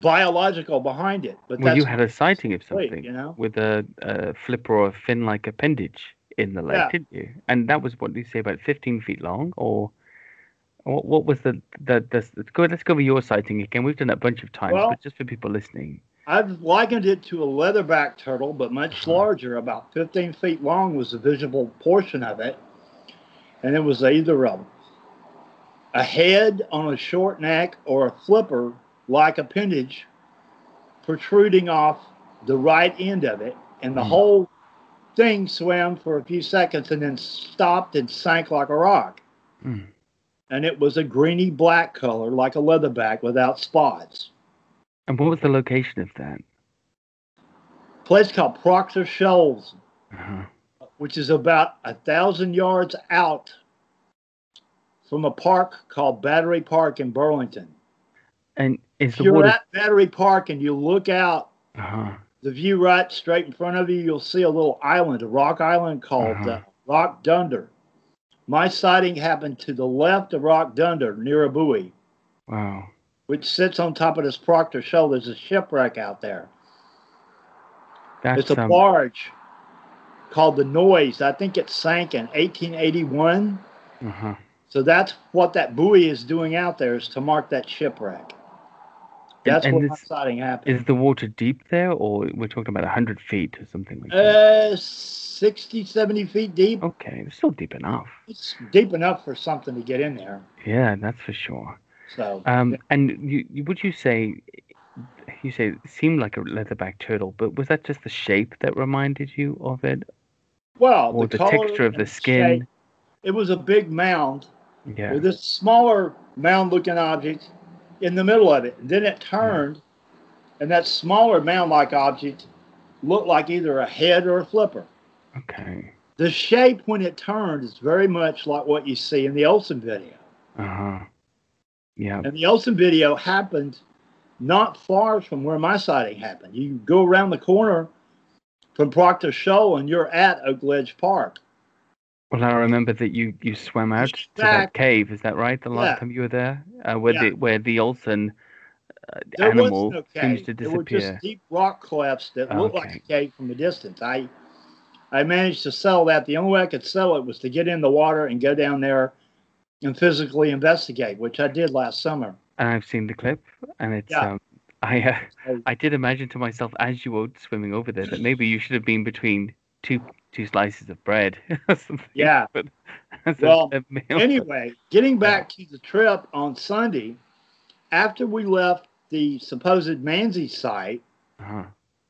[SPEAKER 2] biological behind it. But
[SPEAKER 1] Well, you had a sighting of
[SPEAKER 2] complete,
[SPEAKER 1] something
[SPEAKER 2] you know.
[SPEAKER 1] with a, a flipper or a fin-like appendage in the lake,
[SPEAKER 2] Yeah.
[SPEAKER 1] didn't you? And that was what did you say about 15 feet long, or what, what was the the, the let's go let's go over your sighting again. We've done that a bunch of times,
[SPEAKER 2] Well-
[SPEAKER 1] but just for people listening.
[SPEAKER 2] I've likened it to a leatherback turtle, but much
[SPEAKER 1] Uh-huh.
[SPEAKER 2] larger, about 15 feet long was the visible portion of it. And it was either a, a head on a short neck or a flipper like appendage protruding off the right end of it. And the
[SPEAKER 1] Hmm.
[SPEAKER 2] whole thing swam for a few seconds and then stopped and sank like a rock.
[SPEAKER 1] Hmm.
[SPEAKER 2] And it was a greeny black color like a leatherback without spots.
[SPEAKER 1] And what was the location of that?
[SPEAKER 2] place called Proctor Shoals,
[SPEAKER 1] Uh-huh.
[SPEAKER 2] which is about a thousand yards out from a park called Battery Park in Burlington.
[SPEAKER 1] And
[SPEAKER 2] If
[SPEAKER 1] the
[SPEAKER 2] you're
[SPEAKER 1] water?
[SPEAKER 2] at Battery Park and you look out,
[SPEAKER 1] Uh-huh.
[SPEAKER 2] the view right straight in front of you, you'll see a little island, a rock island called
[SPEAKER 1] Uh-huh.
[SPEAKER 2] uh, Rock Dunder. My sighting happened to the left of Rock Dunder near a buoy,
[SPEAKER 1] Wow.
[SPEAKER 2] which sits on top of this Proctor Shoal. There's a shipwreck out there.
[SPEAKER 1] That's
[SPEAKER 2] It's a
[SPEAKER 1] um,
[SPEAKER 2] barge called the Noise. I think it sank in 1881.
[SPEAKER 1] uh-huh.
[SPEAKER 2] So that's what that buoy is doing out there is to mark that shipwreck.
[SPEAKER 1] And-
[SPEAKER 2] That's
[SPEAKER 1] and
[SPEAKER 2] my
[SPEAKER 1] it's-
[SPEAKER 2] sighting happened.
[SPEAKER 1] Is the water deep there, or we're talking about 100 feet or something like that?
[SPEAKER 2] Uh, 60, 70 feet deep.
[SPEAKER 1] Okay, it's still deep enough.
[SPEAKER 2] It's deep enough for something to get in there.
[SPEAKER 1] Yeah, that's for sure.
[SPEAKER 2] So
[SPEAKER 1] Um, and you, you would you say you say it seemed like a leatherback turtle, but was that just the shape that reminded you of it,
[SPEAKER 2] well,
[SPEAKER 1] or the,
[SPEAKER 2] color
[SPEAKER 1] texture of the skin?
[SPEAKER 2] shape, it was a big mound
[SPEAKER 1] Yeah.
[SPEAKER 2] with this smaller mound-looking object in the middle of it. And then it turned, and that smaller mound-like object looked like either a head or a flipper.
[SPEAKER 1] Okay.
[SPEAKER 2] The shape when it turned is very much like what you see in the Olsen video.
[SPEAKER 1] Uh huh. Yeah.
[SPEAKER 2] And the Olsen video happened not far from where my sighting happened. You go around the corner from Proctor Shoal and you're at Oak Ledge Park.
[SPEAKER 1] Well, I remember that you you swam out to that cave. Is that right? The last
[SPEAKER 2] Yeah.
[SPEAKER 1] time you were there, uh, where
[SPEAKER 2] Yeah.
[SPEAKER 1] the where the Olsen uh, animal
[SPEAKER 2] no
[SPEAKER 1] seems to
[SPEAKER 2] There were just deep rock clefts that looked like a cave from a distance. I I managed to sell that. The only way I could sell it was to get in the water and go down there and physically investigate, which I did last summer.
[SPEAKER 1] And I've seen the clip, and it's
[SPEAKER 2] Yeah.
[SPEAKER 1] um, I uh,
[SPEAKER 2] Oh.
[SPEAKER 1] I did imagine to myself as you were swimming over there that maybe you should have been between two two slices of bread.
[SPEAKER 2] Yeah.
[SPEAKER 1] But
[SPEAKER 2] Well, anyway, getting back to the trip on Sunday, after we left the supposed Mansi site,
[SPEAKER 1] Uh-huh.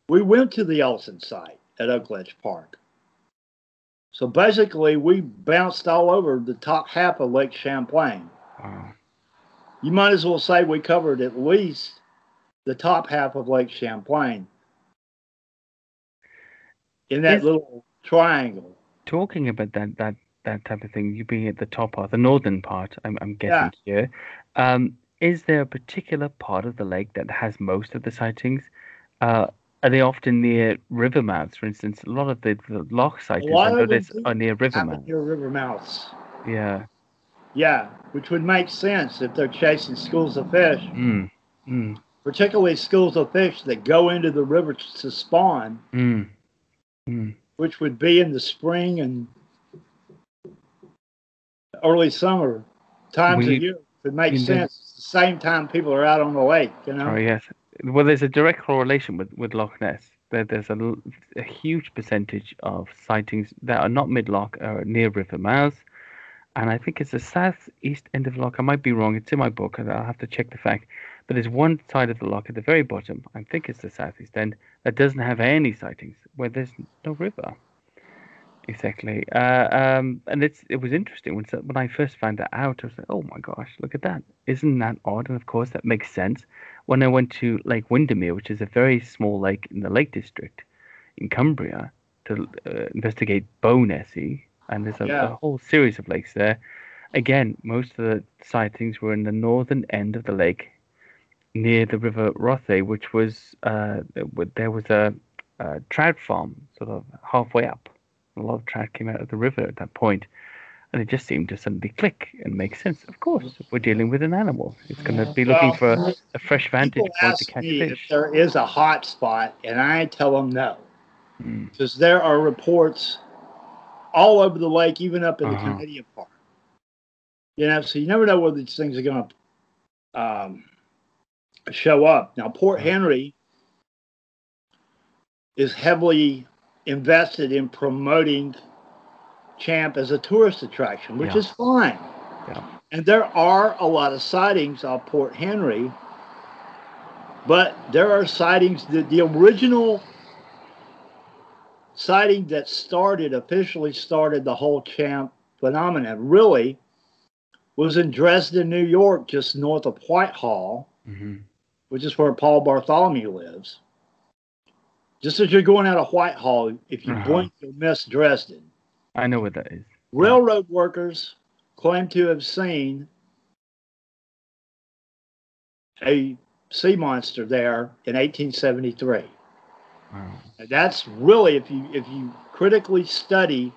[SPEAKER 2] we went to the Olsen site at Oak Ledge Park. So basically, we bounced all over the top half of Lake Champlain.
[SPEAKER 1] Wow.
[SPEAKER 2] You might as well say we covered at least the top half of Lake Champlain in that
[SPEAKER 1] Is-
[SPEAKER 2] little triangle.
[SPEAKER 1] Talking about that that that type of thing, you being at the top part, the northern part, I'm I'm guessing here. Um, is there a particular part of the lake that has most of the sightings? Uh, are they often near river mouths, for instance? A lot of the, the loch sightings
[SPEAKER 2] lot
[SPEAKER 1] I
[SPEAKER 2] of
[SPEAKER 1] this are near river mouths.
[SPEAKER 2] near river mouths.
[SPEAKER 1] Yeah.
[SPEAKER 2] Yeah, which would make sense if they're chasing schools of fish,
[SPEAKER 1] Mm. Mm.
[SPEAKER 2] particularly schools of fish that go into the river to spawn,
[SPEAKER 1] Mm. Mm.
[SPEAKER 2] which would be in the spring and early summer times
[SPEAKER 1] We-
[SPEAKER 2] of year. If
[SPEAKER 1] it makes
[SPEAKER 2] sense. It's the same time people are out on the lake, you know.
[SPEAKER 1] Oh yes. Well, there's a direct correlation with, with Loch Ness. There, there's a huge percentage of sightings that are not mid-loch, are near river mouths, and I think it's the southeast end of Loch. I might be wrong. It's in my book, and I'll have to check the fact. But there's one side of the lock at the very bottom. I think it's the southeast end that doesn't have any sightings, where there's no river. Exactly. Uh, um, and it's it was interesting when when I first found that out. I was like, oh my gosh, look at that! Isn't that odd? And of course, that makes sense. When I went to Lake Windermere, which is a very small lake in the Lake District in Cumbria, to uh, investigate Bownessie, and there's a,
[SPEAKER 2] Yeah.
[SPEAKER 1] a whole series of lakes there. Again, most of the sightings were in the northern end of the lake, near the River Rothay, which was uh, there was a, a trout farm sort of halfway up. A lot of trout came out of the river at that point. And it just seemed to suddenly click and make sense. Of course, we're dealing with an animal. It's going to be looking
[SPEAKER 2] Well,
[SPEAKER 1] for a, a fresh vantage point to catch fish.
[SPEAKER 2] there is a hot spot, and I tell them no,
[SPEAKER 1] Mm.
[SPEAKER 2] because there are reports all over the lake, even up in the
[SPEAKER 1] Uh-huh.
[SPEAKER 2] Canadian Park. You know, so you never know where these things are going to um, show up. Now, Port. Henry is heavily invested in promoting Champ as a tourist attraction, which
[SPEAKER 1] Yeah.
[SPEAKER 2] is fine.
[SPEAKER 1] Yeah.
[SPEAKER 2] And there are a lot of sightings of Port Henry, but there are sightings that the original sighting that started officially started the whole Champ phenomenon really was in Dresden, New York, just north of Whitehall
[SPEAKER 1] Mhm.
[SPEAKER 2] Which is where Paul Bartholomew lives. Just as you're going out of Whitehall, if you
[SPEAKER 1] Uh-huh.
[SPEAKER 2] blink, you'll miss Dresden.
[SPEAKER 1] I know what that is.
[SPEAKER 2] Railroad workers claim to have seen a sea monster there in 1873.
[SPEAKER 1] Wow.
[SPEAKER 2] That's really, if you if you critically study,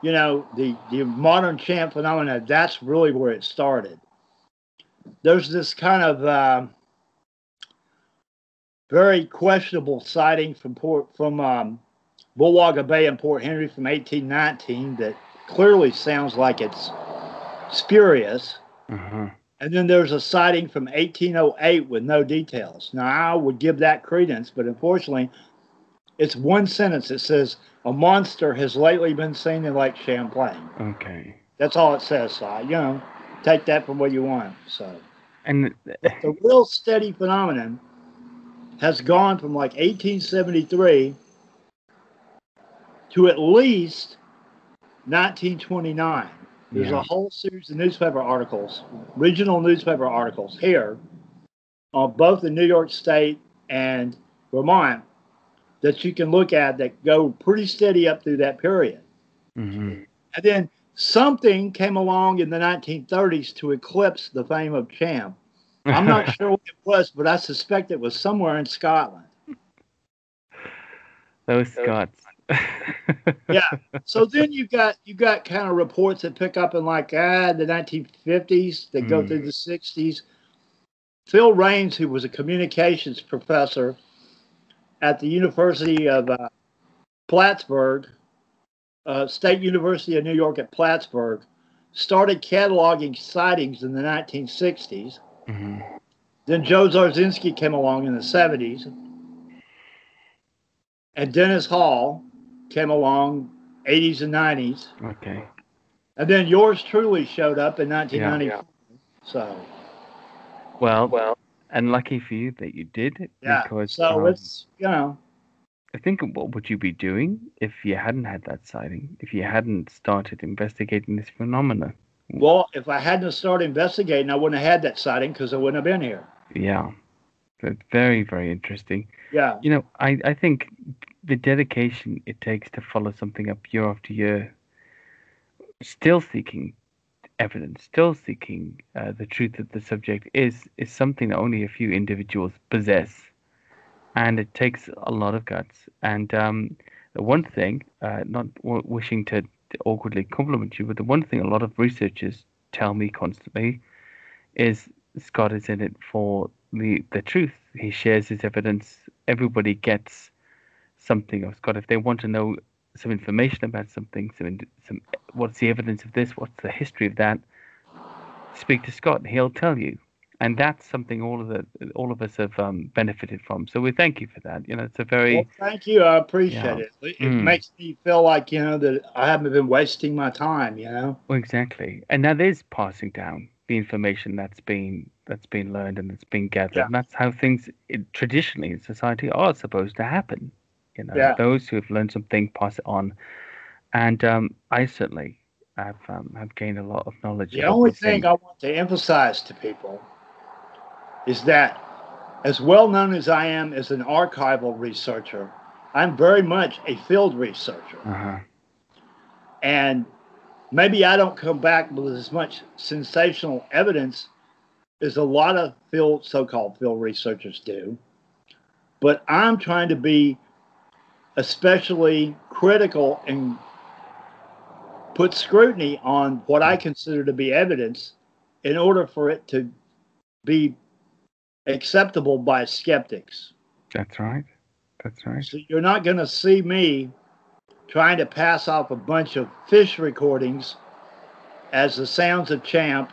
[SPEAKER 2] you know, the the modern champ phenomena, that's really where it started. There's this kind of um very questionable sighting from Port from um, Bulwagga Bay in Port Henry from 1819 that clearly sounds like it's spurious.
[SPEAKER 1] Uh-huh.
[SPEAKER 2] And then there's a sighting from 1808 with no details. Now, I would give that credence, but unfortunately, it's one sentence. It says, A monster has lately been seen in Lake Champlain.
[SPEAKER 1] Okay.
[SPEAKER 2] That's all it says. So, I- you know, take that from what you want. So,
[SPEAKER 1] And
[SPEAKER 2] the real steady phenomenon has gone from like 1873 to at least 1929. There's
[SPEAKER 1] Yeah.
[SPEAKER 2] a whole series of newspaper articles, regional newspaper articles here on both the New York State and Vermont that you can look at that go pretty steady up through that period.
[SPEAKER 1] Mhm.
[SPEAKER 2] And then something came along in the 1930s to eclipse the fame of Champ. I'm not sure what it was, but I suspect it was somewhere in Scotland.
[SPEAKER 1] Those Scots.
[SPEAKER 2] Yeah. So then you got you got kind of reports that pick up in like ah the 1950s that go
[SPEAKER 1] Mm.
[SPEAKER 2] through the 60s. Phil Reines, who was a communications professor at the University of uh, Plattsburgh, uh, State University of New York at Plattsburgh, started cataloging sightings in the 1960s.
[SPEAKER 1] Mhm.
[SPEAKER 2] Then Joe Zarzynski came along in the 70s. And Dennis Hall came along 80s and 90s.
[SPEAKER 1] Okay.
[SPEAKER 2] And then yours truly showed up in 1994. So,
[SPEAKER 1] Well, well, and lucky for you that you did,
[SPEAKER 2] yeah.
[SPEAKER 1] because
[SPEAKER 2] so
[SPEAKER 1] um,
[SPEAKER 2] it's, you know,
[SPEAKER 1] I think what would you be doing if you hadn't had that sighting? If you hadn't started investigating this phenomena?
[SPEAKER 2] Well, if I hadn't started investigating, I wouldn't have had that sighting because I wouldn't have been here.
[SPEAKER 1] Yeah. But very, very interesting.
[SPEAKER 2] Yeah.
[SPEAKER 1] You know, I, I think the dedication it takes to follow something up year after year, still seeking evidence, still seeking uh, the truth of the subject is is something that only a few individuals possess, and it takes a lot of guts. And um, the one thing, uh, not w- wishing to, to awkwardly compliment you, but the one thing a lot of researchers tell me constantly is Scott is in it for the the truth. He shares his evidence. Everybody gets something of Scott. If they want to know some information about something, some some what's the evidence of this, what's the history of that, speak to Scott. He'll tell you, and that's something all of the all of us have um, benefited from. So we thank you for that. You know, it's a very
[SPEAKER 2] Well, thank you. I appreciate
[SPEAKER 1] Yeah.
[SPEAKER 2] it. It
[SPEAKER 1] Mm.
[SPEAKER 2] makes me feel like, you know, that I haven't been wasting my time, you know?
[SPEAKER 1] Well, exactly, and that is passing down the information that's been that's been learned and that's been gathered.
[SPEAKER 2] Yeah.
[SPEAKER 1] And that's how things it, traditionally in society are supposed to happen. You know,
[SPEAKER 2] Yeah.
[SPEAKER 1] those who have learned something pass it on, and um, I certainly have um, have gained a lot of knowledge.
[SPEAKER 2] The only thing I want to emphasize to people is that, as well known as I am as an archival researcher, I'm very much a field researcher.
[SPEAKER 1] Uh-huh.
[SPEAKER 2] And maybe I don't come back with as much sensational evidence as a lot of field, so-called field researchers do. But I'm trying to be especially critical and put scrutiny on what I consider to be evidence in order for it to be acceptable by skeptics.
[SPEAKER 1] That's right. That's right.
[SPEAKER 2] So you're not going to see me trying to pass off a bunch of fish recordings as the sounds of champ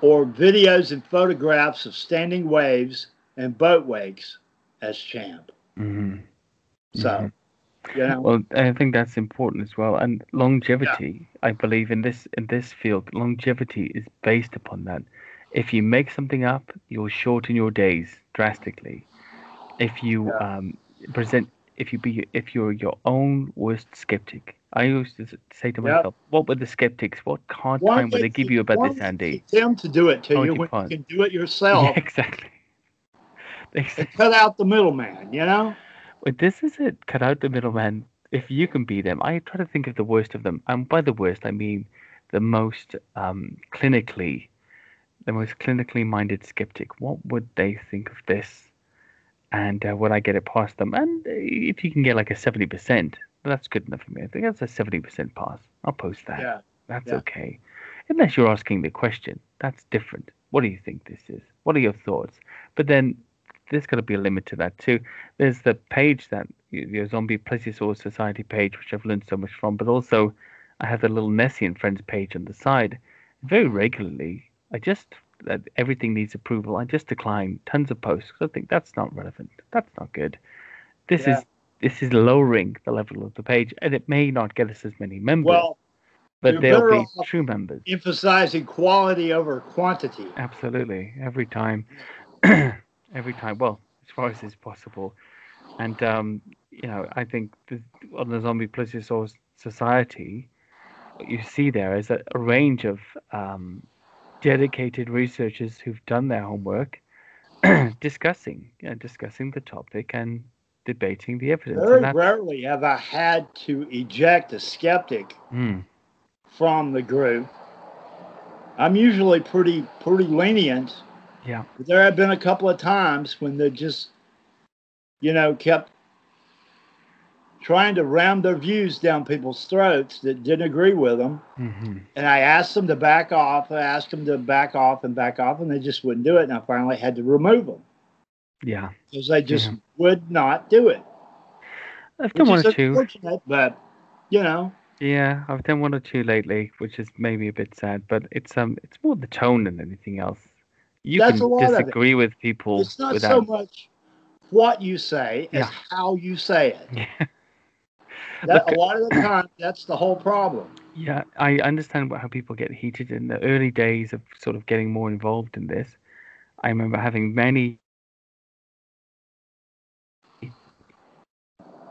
[SPEAKER 2] or videos and photographs of standing waves and boat wakes as champ.
[SPEAKER 1] Mm-hmm.
[SPEAKER 2] So,
[SPEAKER 1] Mhm.
[SPEAKER 2] you know,
[SPEAKER 1] Well, I think that's important as well. And longevity, I believe in this in this field, longevity is based upon that. If you make something up, you'll shorten your days drastically. If you
[SPEAKER 2] Yeah.
[SPEAKER 1] um, present, if you be, if you're your own worst skeptic, I used to say to myself, what were the skeptics? What hard
[SPEAKER 2] why
[SPEAKER 1] time would they give you about this, Andy?
[SPEAKER 2] them to do it to you when you can do it yourself
[SPEAKER 1] Yeah, exactly. Exactly.
[SPEAKER 2] cut out the middleman, you know?
[SPEAKER 1] But this is it. Cut out the middleman. If you can be them, I try to think of the worst of them. And by the worst, I mean the most um, clinically, the most clinically minded skeptic. What would they think of this? And uh, would I get it past them? And if you can get like a seventy percent, that's good enough for me. I think that's a seventy percent pass. I'll post that.
[SPEAKER 2] Yeah.
[SPEAKER 1] That's
[SPEAKER 2] yeah.
[SPEAKER 1] okay. Unless you're asking the question, that's different. What do you think this is? What are your thoughts? But then there's got to be a limit to that too. There's the page that your Zombie Plesiosaur Society page, which I've learned so much from, but also I have the little Nessie and Friends page on the side. Very regularly, I just that everything needs approval. I just decline tons of posts 'cause I think that's not relevant. That's not good. This
[SPEAKER 2] Yeah.
[SPEAKER 1] is this is lowering the level of the page, and it may not get us as many members,
[SPEAKER 2] Well,
[SPEAKER 1] but they'll be true members.
[SPEAKER 2] emphasizing quality over quantity.
[SPEAKER 1] Absolutely, every time, every time. Well, as far as is possible, and um, you know, I think the, on the Zombie Plesiosaur Society, what you see there is a, a range of um, dedicated researchers who've done their homework, discussing, discussing the topic and debating the evidence.
[SPEAKER 2] Very rarely have I had to eject a skeptic
[SPEAKER 1] Mm,
[SPEAKER 2] from the group. I'm usually pretty pretty lenient.
[SPEAKER 1] yeah,
[SPEAKER 2] But there have been a couple of times when they just, you know, kept trying to ram their views down people's throats that didn't agree with them.
[SPEAKER 1] hmm
[SPEAKER 2] And I asked them to back off. I asked them to back off and back off, and they just wouldn't do it. And I finally had to remove them
[SPEAKER 1] yeah.
[SPEAKER 2] because they just
[SPEAKER 1] Yeah.
[SPEAKER 2] would not do it.
[SPEAKER 1] I've done one or two.
[SPEAKER 2] but you know,
[SPEAKER 1] Yeah, I've done one or two lately, which is maybe a bit sad, but it's um it's more the tone than anything else. You
[SPEAKER 2] That's
[SPEAKER 1] can
[SPEAKER 2] lot of it.
[SPEAKER 1] disagree with people
[SPEAKER 2] it's not so much what you say as
[SPEAKER 1] Yeah.
[SPEAKER 2] how you say it.
[SPEAKER 1] yeah,
[SPEAKER 2] That,
[SPEAKER 1] Look-
[SPEAKER 2] a lot of the time, that's the whole problem.
[SPEAKER 1] yeah, I understand what, how people get heated in the early days of sort of getting more involved in this. I remember having many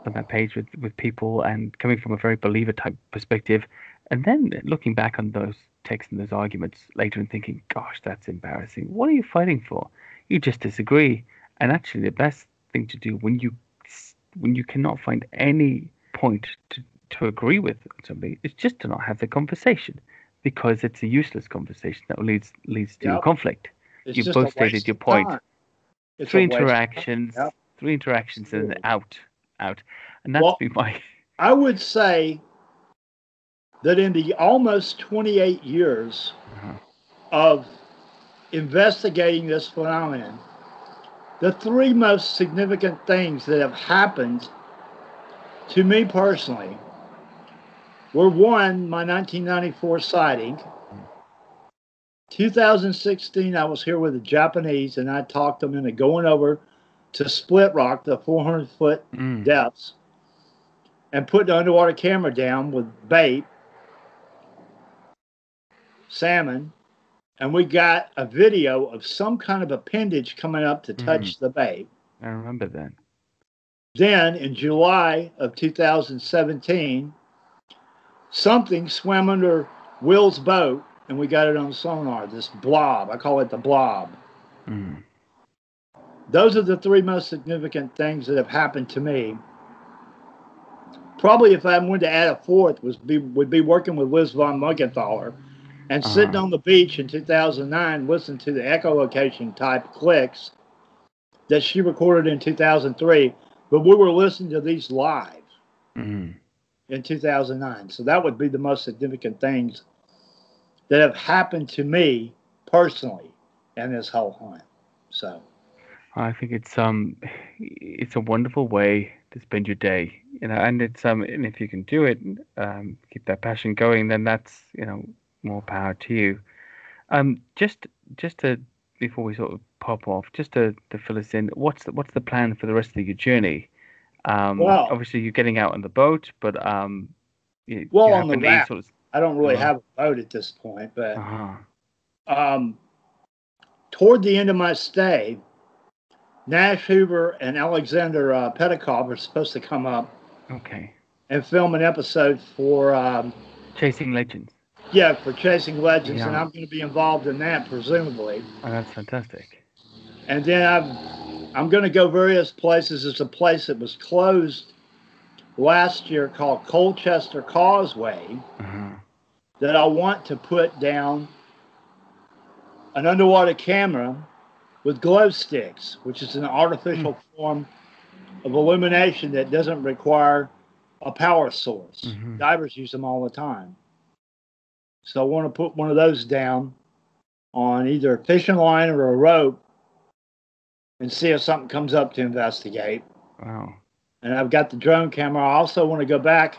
[SPEAKER 1] on that page with, with people and coming from a very believer type perspective and then looking back on those texts and those arguments later and thinking gosh that's embarrassing what are you fighting for you just disagree and actually the best thing to do when you when you cannot find any point to, to agree with somebody is just to not have the conversation because it's a useless conversation that leads leads to
[SPEAKER 2] Yep.
[SPEAKER 1] conflict
[SPEAKER 2] It's
[SPEAKER 1] You've both stated your point.
[SPEAKER 2] It's
[SPEAKER 1] three
[SPEAKER 2] waste of time.
[SPEAKER 1] interactions three interactions and out out and that's
[SPEAKER 2] Well-
[SPEAKER 1] been my
[SPEAKER 2] I would say that in the almost 28 years
[SPEAKER 1] Uh-huh.
[SPEAKER 2] of investigating this phenomenon, the three most significant things that have happened to me personally were one, my 1994 sighting. 2016, I was here with the Japanese and I talked them into going over to Split Rock, the 400 foot
[SPEAKER 1] Mm,
[SPEAKER 2] depths and put the underwater camera down with bait, salmon, and we got a video of some kind of appendage coming up to touch the bait.
[SPEAKER 1] I remember that
[SPEAKER 2] Then in July of 2017, something swam under Will's boat and we got it on sonar, this blob. I call it the blob.
[SPEAKER 1] mm,
[SPEAKER 2] Those are the three most significant things that have happened to me. Probably if I wanted to add a fourth was be would be working with Liz von Muggenthaler and sitting
[SPEAKER 1] Uh-huh.
[SPEAKER 2] on the beach in 2009 listening to the echolocation type clicks that she recorded in 2003 but we were listening to these live
[SPEAKER 1] mm.
[SPEAKER 2] in 2009. So that would be the most significant things that have happened to me personally in this whole hunt. So
[SPEAKER 1] I think it's um it's a wonderful way to spend your day, you know, and it's um and if you can do it, um, keep that passion going, then that's you know more power to you. Um, just just to before we sort of pop off, just to, to fill us in, what's the, what's the plan for the rest of your journey? Um,
[SPEAKER 2] Well-
[SPEAKER 1] obviously you're getting out on the boat, but um, you,
[SPEAKER 2] Well,
[SPEAKER 1] you
[SPEAKER 2] on the raft.
[SPEAKER 1] sort of
[SPEAKER 2] I don't really
[SPEAKER 1] Uh-huh.
[SPEAKER 2] have a boat at this point, but
[SPEAKER 1] uh
[SPEAKER 2] um, toward the end of my stay, Nash Hoover and Alexander uh, Petikoff are supposed to come up
[SPEAKER 1] okay,
[SPEAKER 2] and film an episode for um,
[SPEAKER 1] chasing legends.
[SPEAKER 2] Yeah for Chasing Legends, and I'm going to be involved in that presumably.
[SPEAKER 1] Oh, that's fantastic.
[SPEAKER 2] And then I'm I'm going to go various places. There's a place that was closed last year called Colchester Causeway
[SPEAKER 1] Uh-huh.
[SPEAKER 2] that I want to put down an underwater camera with glow sticks, which is an artificial form of illumination that doesn't require a power source.
[SPEAKER 1] Mhm.
[SPEAKER 2] Divers use them all the time. So I want to put one of those down on either a fishing line or a rope and see if something comes up to investigate.
[SPEAKER 1] Wow.
[SPEAKER 2] And I've got the drone camera. I also want to go back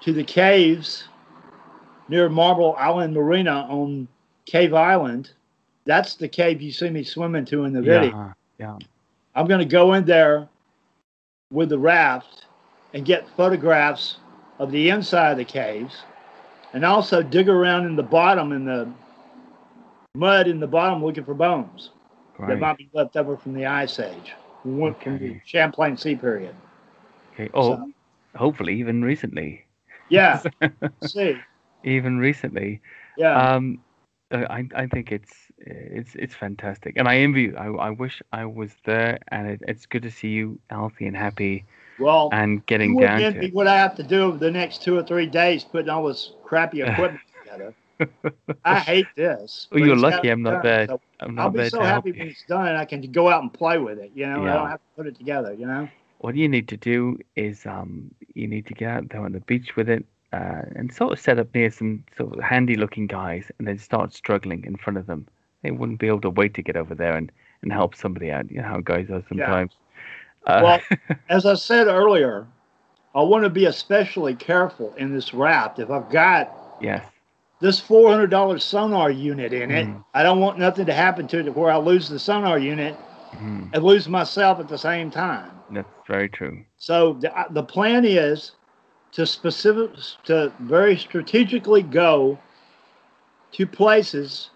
[SPEAKER 2] to the caves near Marble Island Marina on Cave Island. That's the cave you see me swimming to in the video.
[SPEAKER 1] Yeah. Yeah.
[SPEAKER 2] I'm going to go in there with the raft and get photographs of the inside of the caves and also dig around in the bottom in the mud in the bottom looking for bones that might be left over from the ice age from the
[SPEAKER 1] Okay.
[SPEAKER 2] Champlain Sea period.
[SPEAKER 1] Okay. Oh,
[SPEAKER 2] So-
[SPEAKER 1] hopefully even recently.
[SPEAKER 2] Yeah. See.
[SPEAKER 1] even recently.
[SPEAKER 2] Yeah.
[SPEAKER 1] Um, uh, I I think it's it's it's fantastic, and I envy you. I I wish I was there, and it, it's good to see you healthy and happy
[SPEAKER 2] well,
[SPEAKER 1] and getting down to
[SPEAKER 2] what I have to do over the next two or three days putting all this crappy equipment together. I hate this.
[SPEAKER 1] Well, you're lucky I'm not there.
[SPEAKER 2] So
[SPEAKER 1] I'm
[SPEAKER 2] I'll be so happy when it's done and I can go out and play with it. You know, I don't have to put it together. You know.
[SPEAKER 1] What you need to do is um you need to get out there on the beach with it. Uh, and sort of set up near some sort of handy looking guys and then start struggling in front of them. They wouldn't be able to wait to get over there and, and help somebody out. You know how guys are sometimes.
[SPEAKER 2] Well, as I said earlier, I want to be especially careful in this raft. If I've got
[SPEAKER 1] yes.
[SPEAKER 2] this four hundred dollars sonar unit in it,
[SPEAKER 1] Mm.
[SPEAKER 2] I don't want nothing to happen to it where I lose the sonar unit
[SPEAKER 1] Mhm.
[SPEAKER 2] and lose myself at the same time.
[SPEAKER 1] That's very true.
[SPEAKER 2] So the, uh, the plan is to specific to very strategically go to places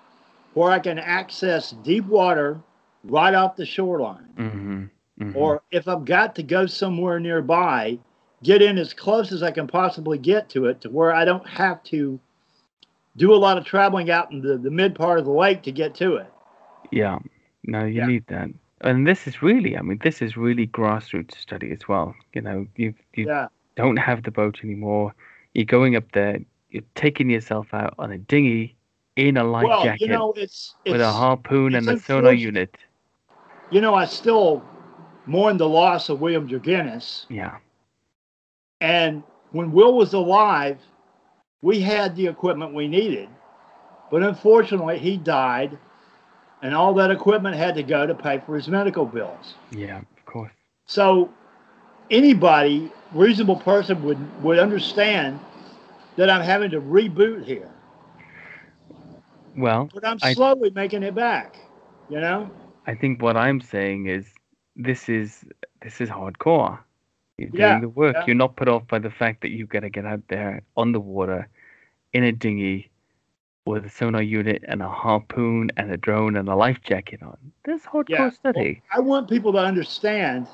[SPEAKER 2] where I can access deep water right off the shoreline.
[SPEAKER 1] hmm hmm
[SPEAKER 2] Or if I've got to go somewhere nearby, get in as close as I can possibly get to it to where I don't have to do a lot of traveling out in the, the mid part of the lake to get to it.
[SPEAKER 1] Yeah, no, you
[SPEAKER 2] Yeah.
[SPEAKER 1] need that. And this is really, I mean, this is really grassroots study as well. You know, you you
[SPEAKER 2] Yeah.
[SPEAKER 1] don't have the boat anymore. You're going up there. You're taking yourself out on a dinghy in a life
[SPEAKER 2] well,
[SPEAKER 1] jacket
[SPEAKER 2] you know, it's, it's
[SPEAKER 1] with a harpoon and a sonar unit.
[SPEAKER 2] you know, I still mourn the loss of William Jurgenis.
[SPEAKER 1] Yeah,
[SPEAKER 2] And when Will was alive, we had the equipment we needed. But unfortunately, he died, and all that equipment had to go to pay for his medical bills.
[SPEAKER 1] yeah, of course.
[SPEAKER 2] So anybody, reasonable person would, would understand that I'm having to reboot here.
[SPEAKER 1] Well,
[SPEAKER 2] But I'm
[SPEAKER 1] I-
[SPEAKER 2] slowly making it back, you know?
[SPEAKER 1] I think what I'm saying is this is this is hardcore. You're doing
[SPEAKER 2] Yeah,
[SPEAKER 1] the work.
[SPEAKER 2] yeah.
[SPEAKER 1] You're not put off by the fact that you've got to get out there on the water in a dinghy with a sonar unit and a harpoon and a drone and a life jacket on. This hardcore
[SPEAKER 2] Yeah.
[SPEAKER 1] study.
[SPEAKER 2] I want people to understand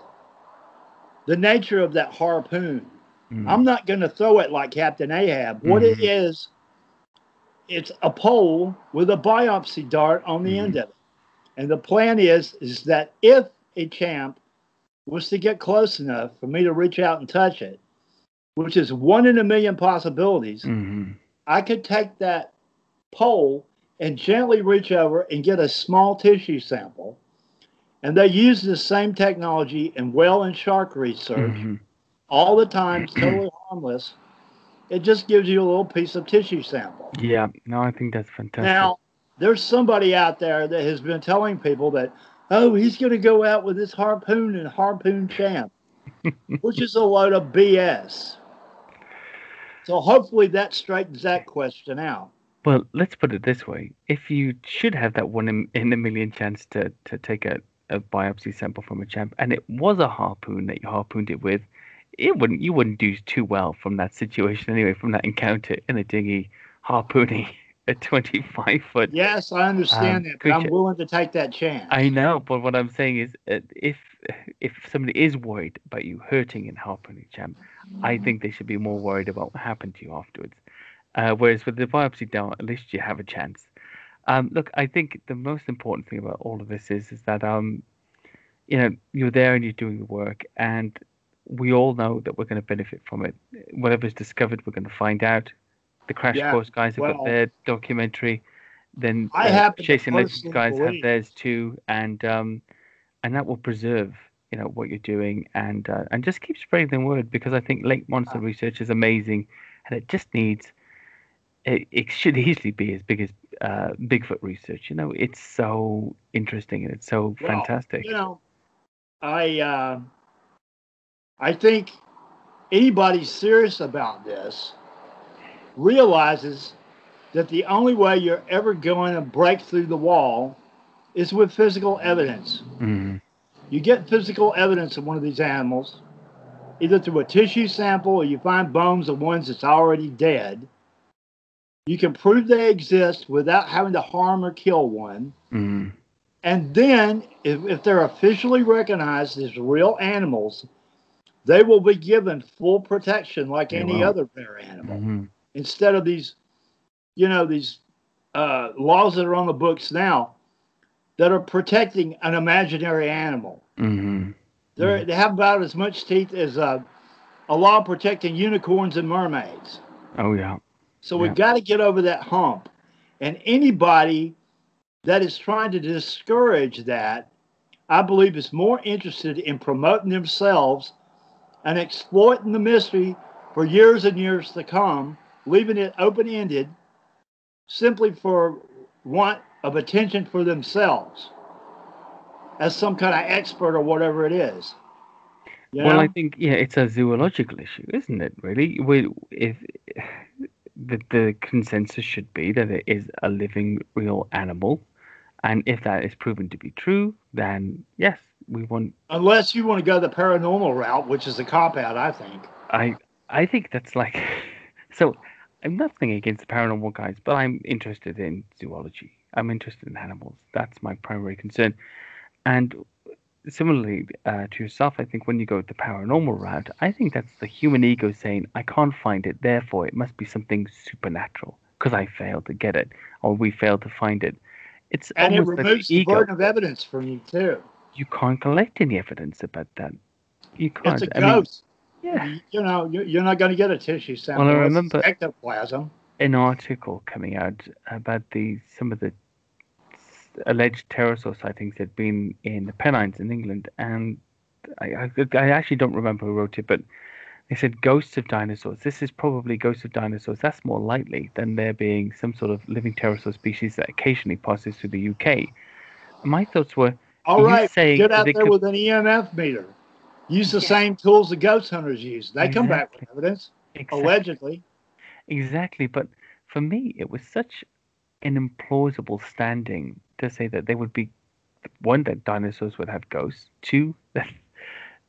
[SPEAKER 2] the nature of that harpoon.
[SPEAKER 1] Mm.
[SPEAKER 2] I'm not going to throw it like Captain Ahab. What it
[SPEAKER 1] Mhm.
[SPEAKER 2] is, it's a pole with a biopsy dart on the
[SPEAKER 1] Mhm.
[SPEAKER 2] end of it. And the plan is is that if a champ was to get close enough for me to reach out and touch it, which is one in a million possibilities,
[SPEAKER 1] Mhm.
[SPEAKER 2] I could take that pole and gently reach over and get a small tissue sample. And they use the same technology in whale and shark research
[SPEAKER 1] Mhm.
[SPEAKER 2] all the time, totally harmless. It just gives you a little piece of tissue sample.
[SPEAKER 1] Yeah, no, I think that's fantastic.
[SPEAKER 2] Now, there's somebody out there that has been telling people that, oh, he's going to go out with his harpoon and harpoon champ, which is a load of BS. So hopefully that straightens that question out.
[SPEAKER 1] Well, let's put it this way: if you should have that one in, in a million chance to to take a, a biopsy sample from a champ, and it was a harpoon that you harpooned it with, it wouldn't you wouldn't do too well from that situation anyway, from that encounter in a dinghy harpooning a 25 foot.
[SPEAKER 2] Yes, I understand
[SPEAKER 1] Um,
[SPEAKER 2] that, but I'm willing to take that chance.
[SPEAKER 1] I know, but what I'm saying is, uh, if if somebody is worried about you hurting in harpooning champ, I think they should be more worried about what happened to you afterwards. Uh, whereas with the biopsy down, at least you have a chance. Um, look, I think the most important thing about all of this is is that um, you know, you're there and you're doing the work, and we all know that we're going to benefit from it. Whatever's discovered, we're going to find out. The Crash
[SPEAKER 2] Yeah,
[SPEAKER 1] Course guys have got their documentary. Then
[SPEAKER 2] I
[SPEAKER 1] uh, Chasing Legends guys have theirs too, and um, and that will preserve you know what you're doing and uh, and just keep spreading the word because I think lake monster research is amazing and it just needs it, it should easily be as big as uh, Bigfoot research. You know, it's so interesting and it's so
[SPEAKER 2] Well,
[SPEAKER 1] fantastic.
[SPEAKER 2] You know, I uh, I think anybody serious about this realizes that the only way you're ever going to break through the wall is with physical evidence.
[SPEAKER 1] Mhm.
[SPEAKER 2] You get physical evidence of one of these animals, either through a tissue sample or you find bones of ones that's already dead. You can prove they exist without having to harm or kill one.
[SPEAKER 1] Mhm.
[SPEAKER 2] And then, if, if they're officially recognized as real animals, they will be given full protection like
[SPEAKER 1] They
[SPEAKER 2] any
[SPEAKER 1] will.
[SPEAKER 2] other rare animal.
[SPEAKER 1] Mhm.
[SPEAKER 2] Instead of these, you know, these uh, laws that are on the books now that are protecting an imaginary animal.
[SPEAKER 1] Mhm.
[SPEAKER 2] They're, They have about as much teeth as a, a law protecting unicorns and mermaids.
[SPEAKER 1] Oh yeah.
[SPEAKER 2] So
[SPEAKER 1] Yeah.
[SPEAKER 2] we've got to get over that hump. And anybody that is trying to discourage that, I believe, is more interested in promoting themselves and exploiting the mystery for years and years to come, leaving it open ended simply for want of attention for themselves as some kind of expert or whatever it is. You
[SPEAKER 1] Well. I think yeah, it's a zoological issue, isn't it? Really, we, if the the consensus should be that it is a living, real animal, and if that is proven to be true, then yes, we want.
[SPEAKER 2] Unless you want to go the paranormal route, which is a cop out, I think.
[SPEAKER 1] I I think that's like, so I'm nothing against the paranormal guys, but I'm interested in zoology. I'm interested in animals. That's my primary concern, and similarly uh, to yourself, I think when you go the paranormal route, I think that's the human ego saying, I can't find it, therefore it must be something supernatural because I failed to get it or we failed to find it. It's
[SPEAKER 2] And it removes
[SPEAKER 1] the
[SPEAKER 2] the
[SPEAKER 1] ego.
[SPEAKER 2] burden of evidence from you, too.
[SPEAKER 1] You can't collect any evidence about that. You can't.
[SPEAKER 2] It's a
[SPEAKER 1] I mean,
[SPEAKER 2] ghost.
[SPEAKER 1] Yeah.
[SPEAKER 2] You- you know, you're, you're not going to get a tissue sample. Well, I
[SPEAKER 1] remember-
[SPEAKER 2] ectoplasm.
[SPEAKER 1] an article coming out about the some of the alleged pterosaur sightings that had been in the Pennines in England, and I, I, I actually don't remember who wrote it, but they said ghosts of dinosaurs. This is probably ghosts of dinosaurs. That's more likely than there being some sort of living pterosaur species that occasionally passes through the UK. My thoughts were,
[SPEAKER 2] all right,
[SPEAKER 1] you
[SPEAKER 2] get out there
[SPEAKER 1] could-
[SPEAKER 2] with an EMF meter. Use the same tools the ghost hunters use. They come back with evidence,
[SPEAKER 1] exactly,
[SPEAKER 2] allegedly.
[SPEAKER 1] Exactly, but for me, it was such an implausible standing to say that they would be one that dinosaurs would have ghosts, two that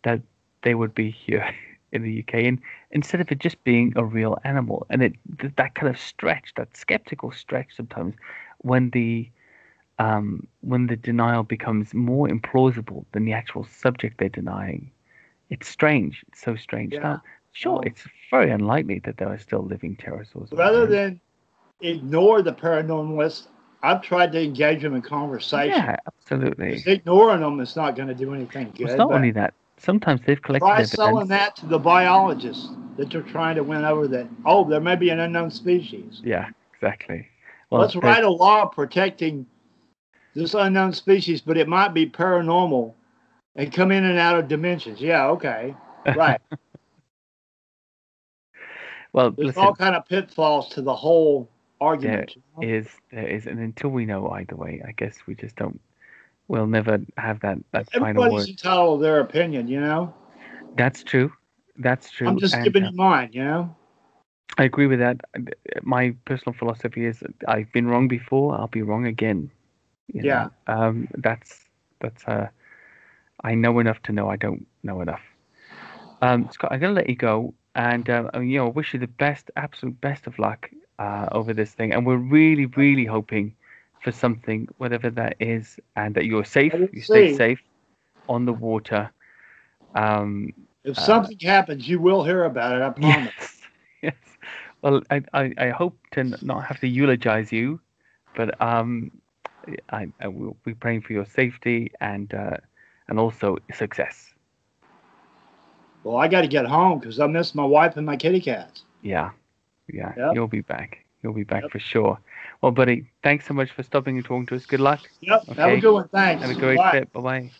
[SPEAKER 1] that they would be here in the UK, and instead of it just being a real animal, and it that kind of stretch, that skeptical stretch sometimes, when the um, when the denial becomes more implausible than the actual subject they're denying, it's strange. It's so strange.
[SPEAKER 2] Yeah.
[SPEAKER 1] Now, sure,
[SPEAKER 2] Well-
[SPEAKER 1] it's very unlikely that there are still living pterosaurs.
[SPEAKER 2] Rather than ignore the paranormalists, I've tried to engage them in conversation.
[SPEAKER 1] yeah, absolutely.
[SPEAKER 2] Ignoring them is not going to do anything good.
[SPEAKER 1] It's not only that. Sometimes they've collected
[SPEAKER 2] try
[SPEAKER 1] evidence.
[SPEAKER 2] selling that to the biologists that you're trying to win over that, oh, there may be an unknown species.
[SPEAKER 1] Yeah, exactly. Well,
[SPEAKER 2] Let's write a law protecting this unknown species, but it might be paranormal and come in and out of dimensions. Yeah, okay. Right.
[SPEAKER 1] Well,
[SPEAKER 2] There's
[SPEAKER 1] listen,
[SPEAKER 2] all kind of pitfalls to the whole argument. you know?
[SPEAKER 1] is there is, and until we know either way, I guess we just don't. We'll never have that that final
[SPEAKER 2] Everybody's
[SPEAKER 1] word.
[SPEAKER 2] entitled to their opinion, you know.
[SPEAKER 1] That's true. That's true.
[SPEAKER 2] I'm just
[SPEAKER 1] and,
[SPEAKER 2] giving
[SPEAKER 1] uh,
[SPEAKER 2] you mine, you know.
[SPEAKER 1] I agree with that. My personal philosophy is I've been wrong before. I'll be wrong again. you know.
[SPEAKER 2] Yeah.
[SPEAKER 1] Um. That's that's. Uh. I know enough to know I don't know enough. Um, Scott, I'm gonna let you go, and uh, uh, you know, wish you the best, absolute best of luck uh, over this thing. And we're really, really hoping for something, whatever that is, and that you're safe. You stay
[SPEAKER 2] see.
[SPEAKER 1] safe on the water. Um,
[SPEAKER 2] If
[SPEAKER 1] Uh,
[SPEAKER 2] something happens, you will hear about it. I promise.
[SPEAKER 1] Yes, yes. Well, I, I, I hope to not have to eulogize you, but um, I, I will be praying for your safety and uh, and also success.
[SPEAKER 2] Well, I got to get home because I miss my wife and my kitty cats.
[SPEAKER 1] Yeah, yeah.
[SPEAKER 2] Yep.
[SPEAKER 1] You'll be back. You'll be back
[SPEAKER 2] Yep.
[SPEAKER 1] for sure. Well, buddy, thanks so much for stopping and talking to us. Good luck.
[SPEAKER 2] Yep. Have a good one. Thanks.
[SPEAKER 1] Have a great
[SPEAKER 2] Bye.
[SPEAKER 1] trip. Bye bye.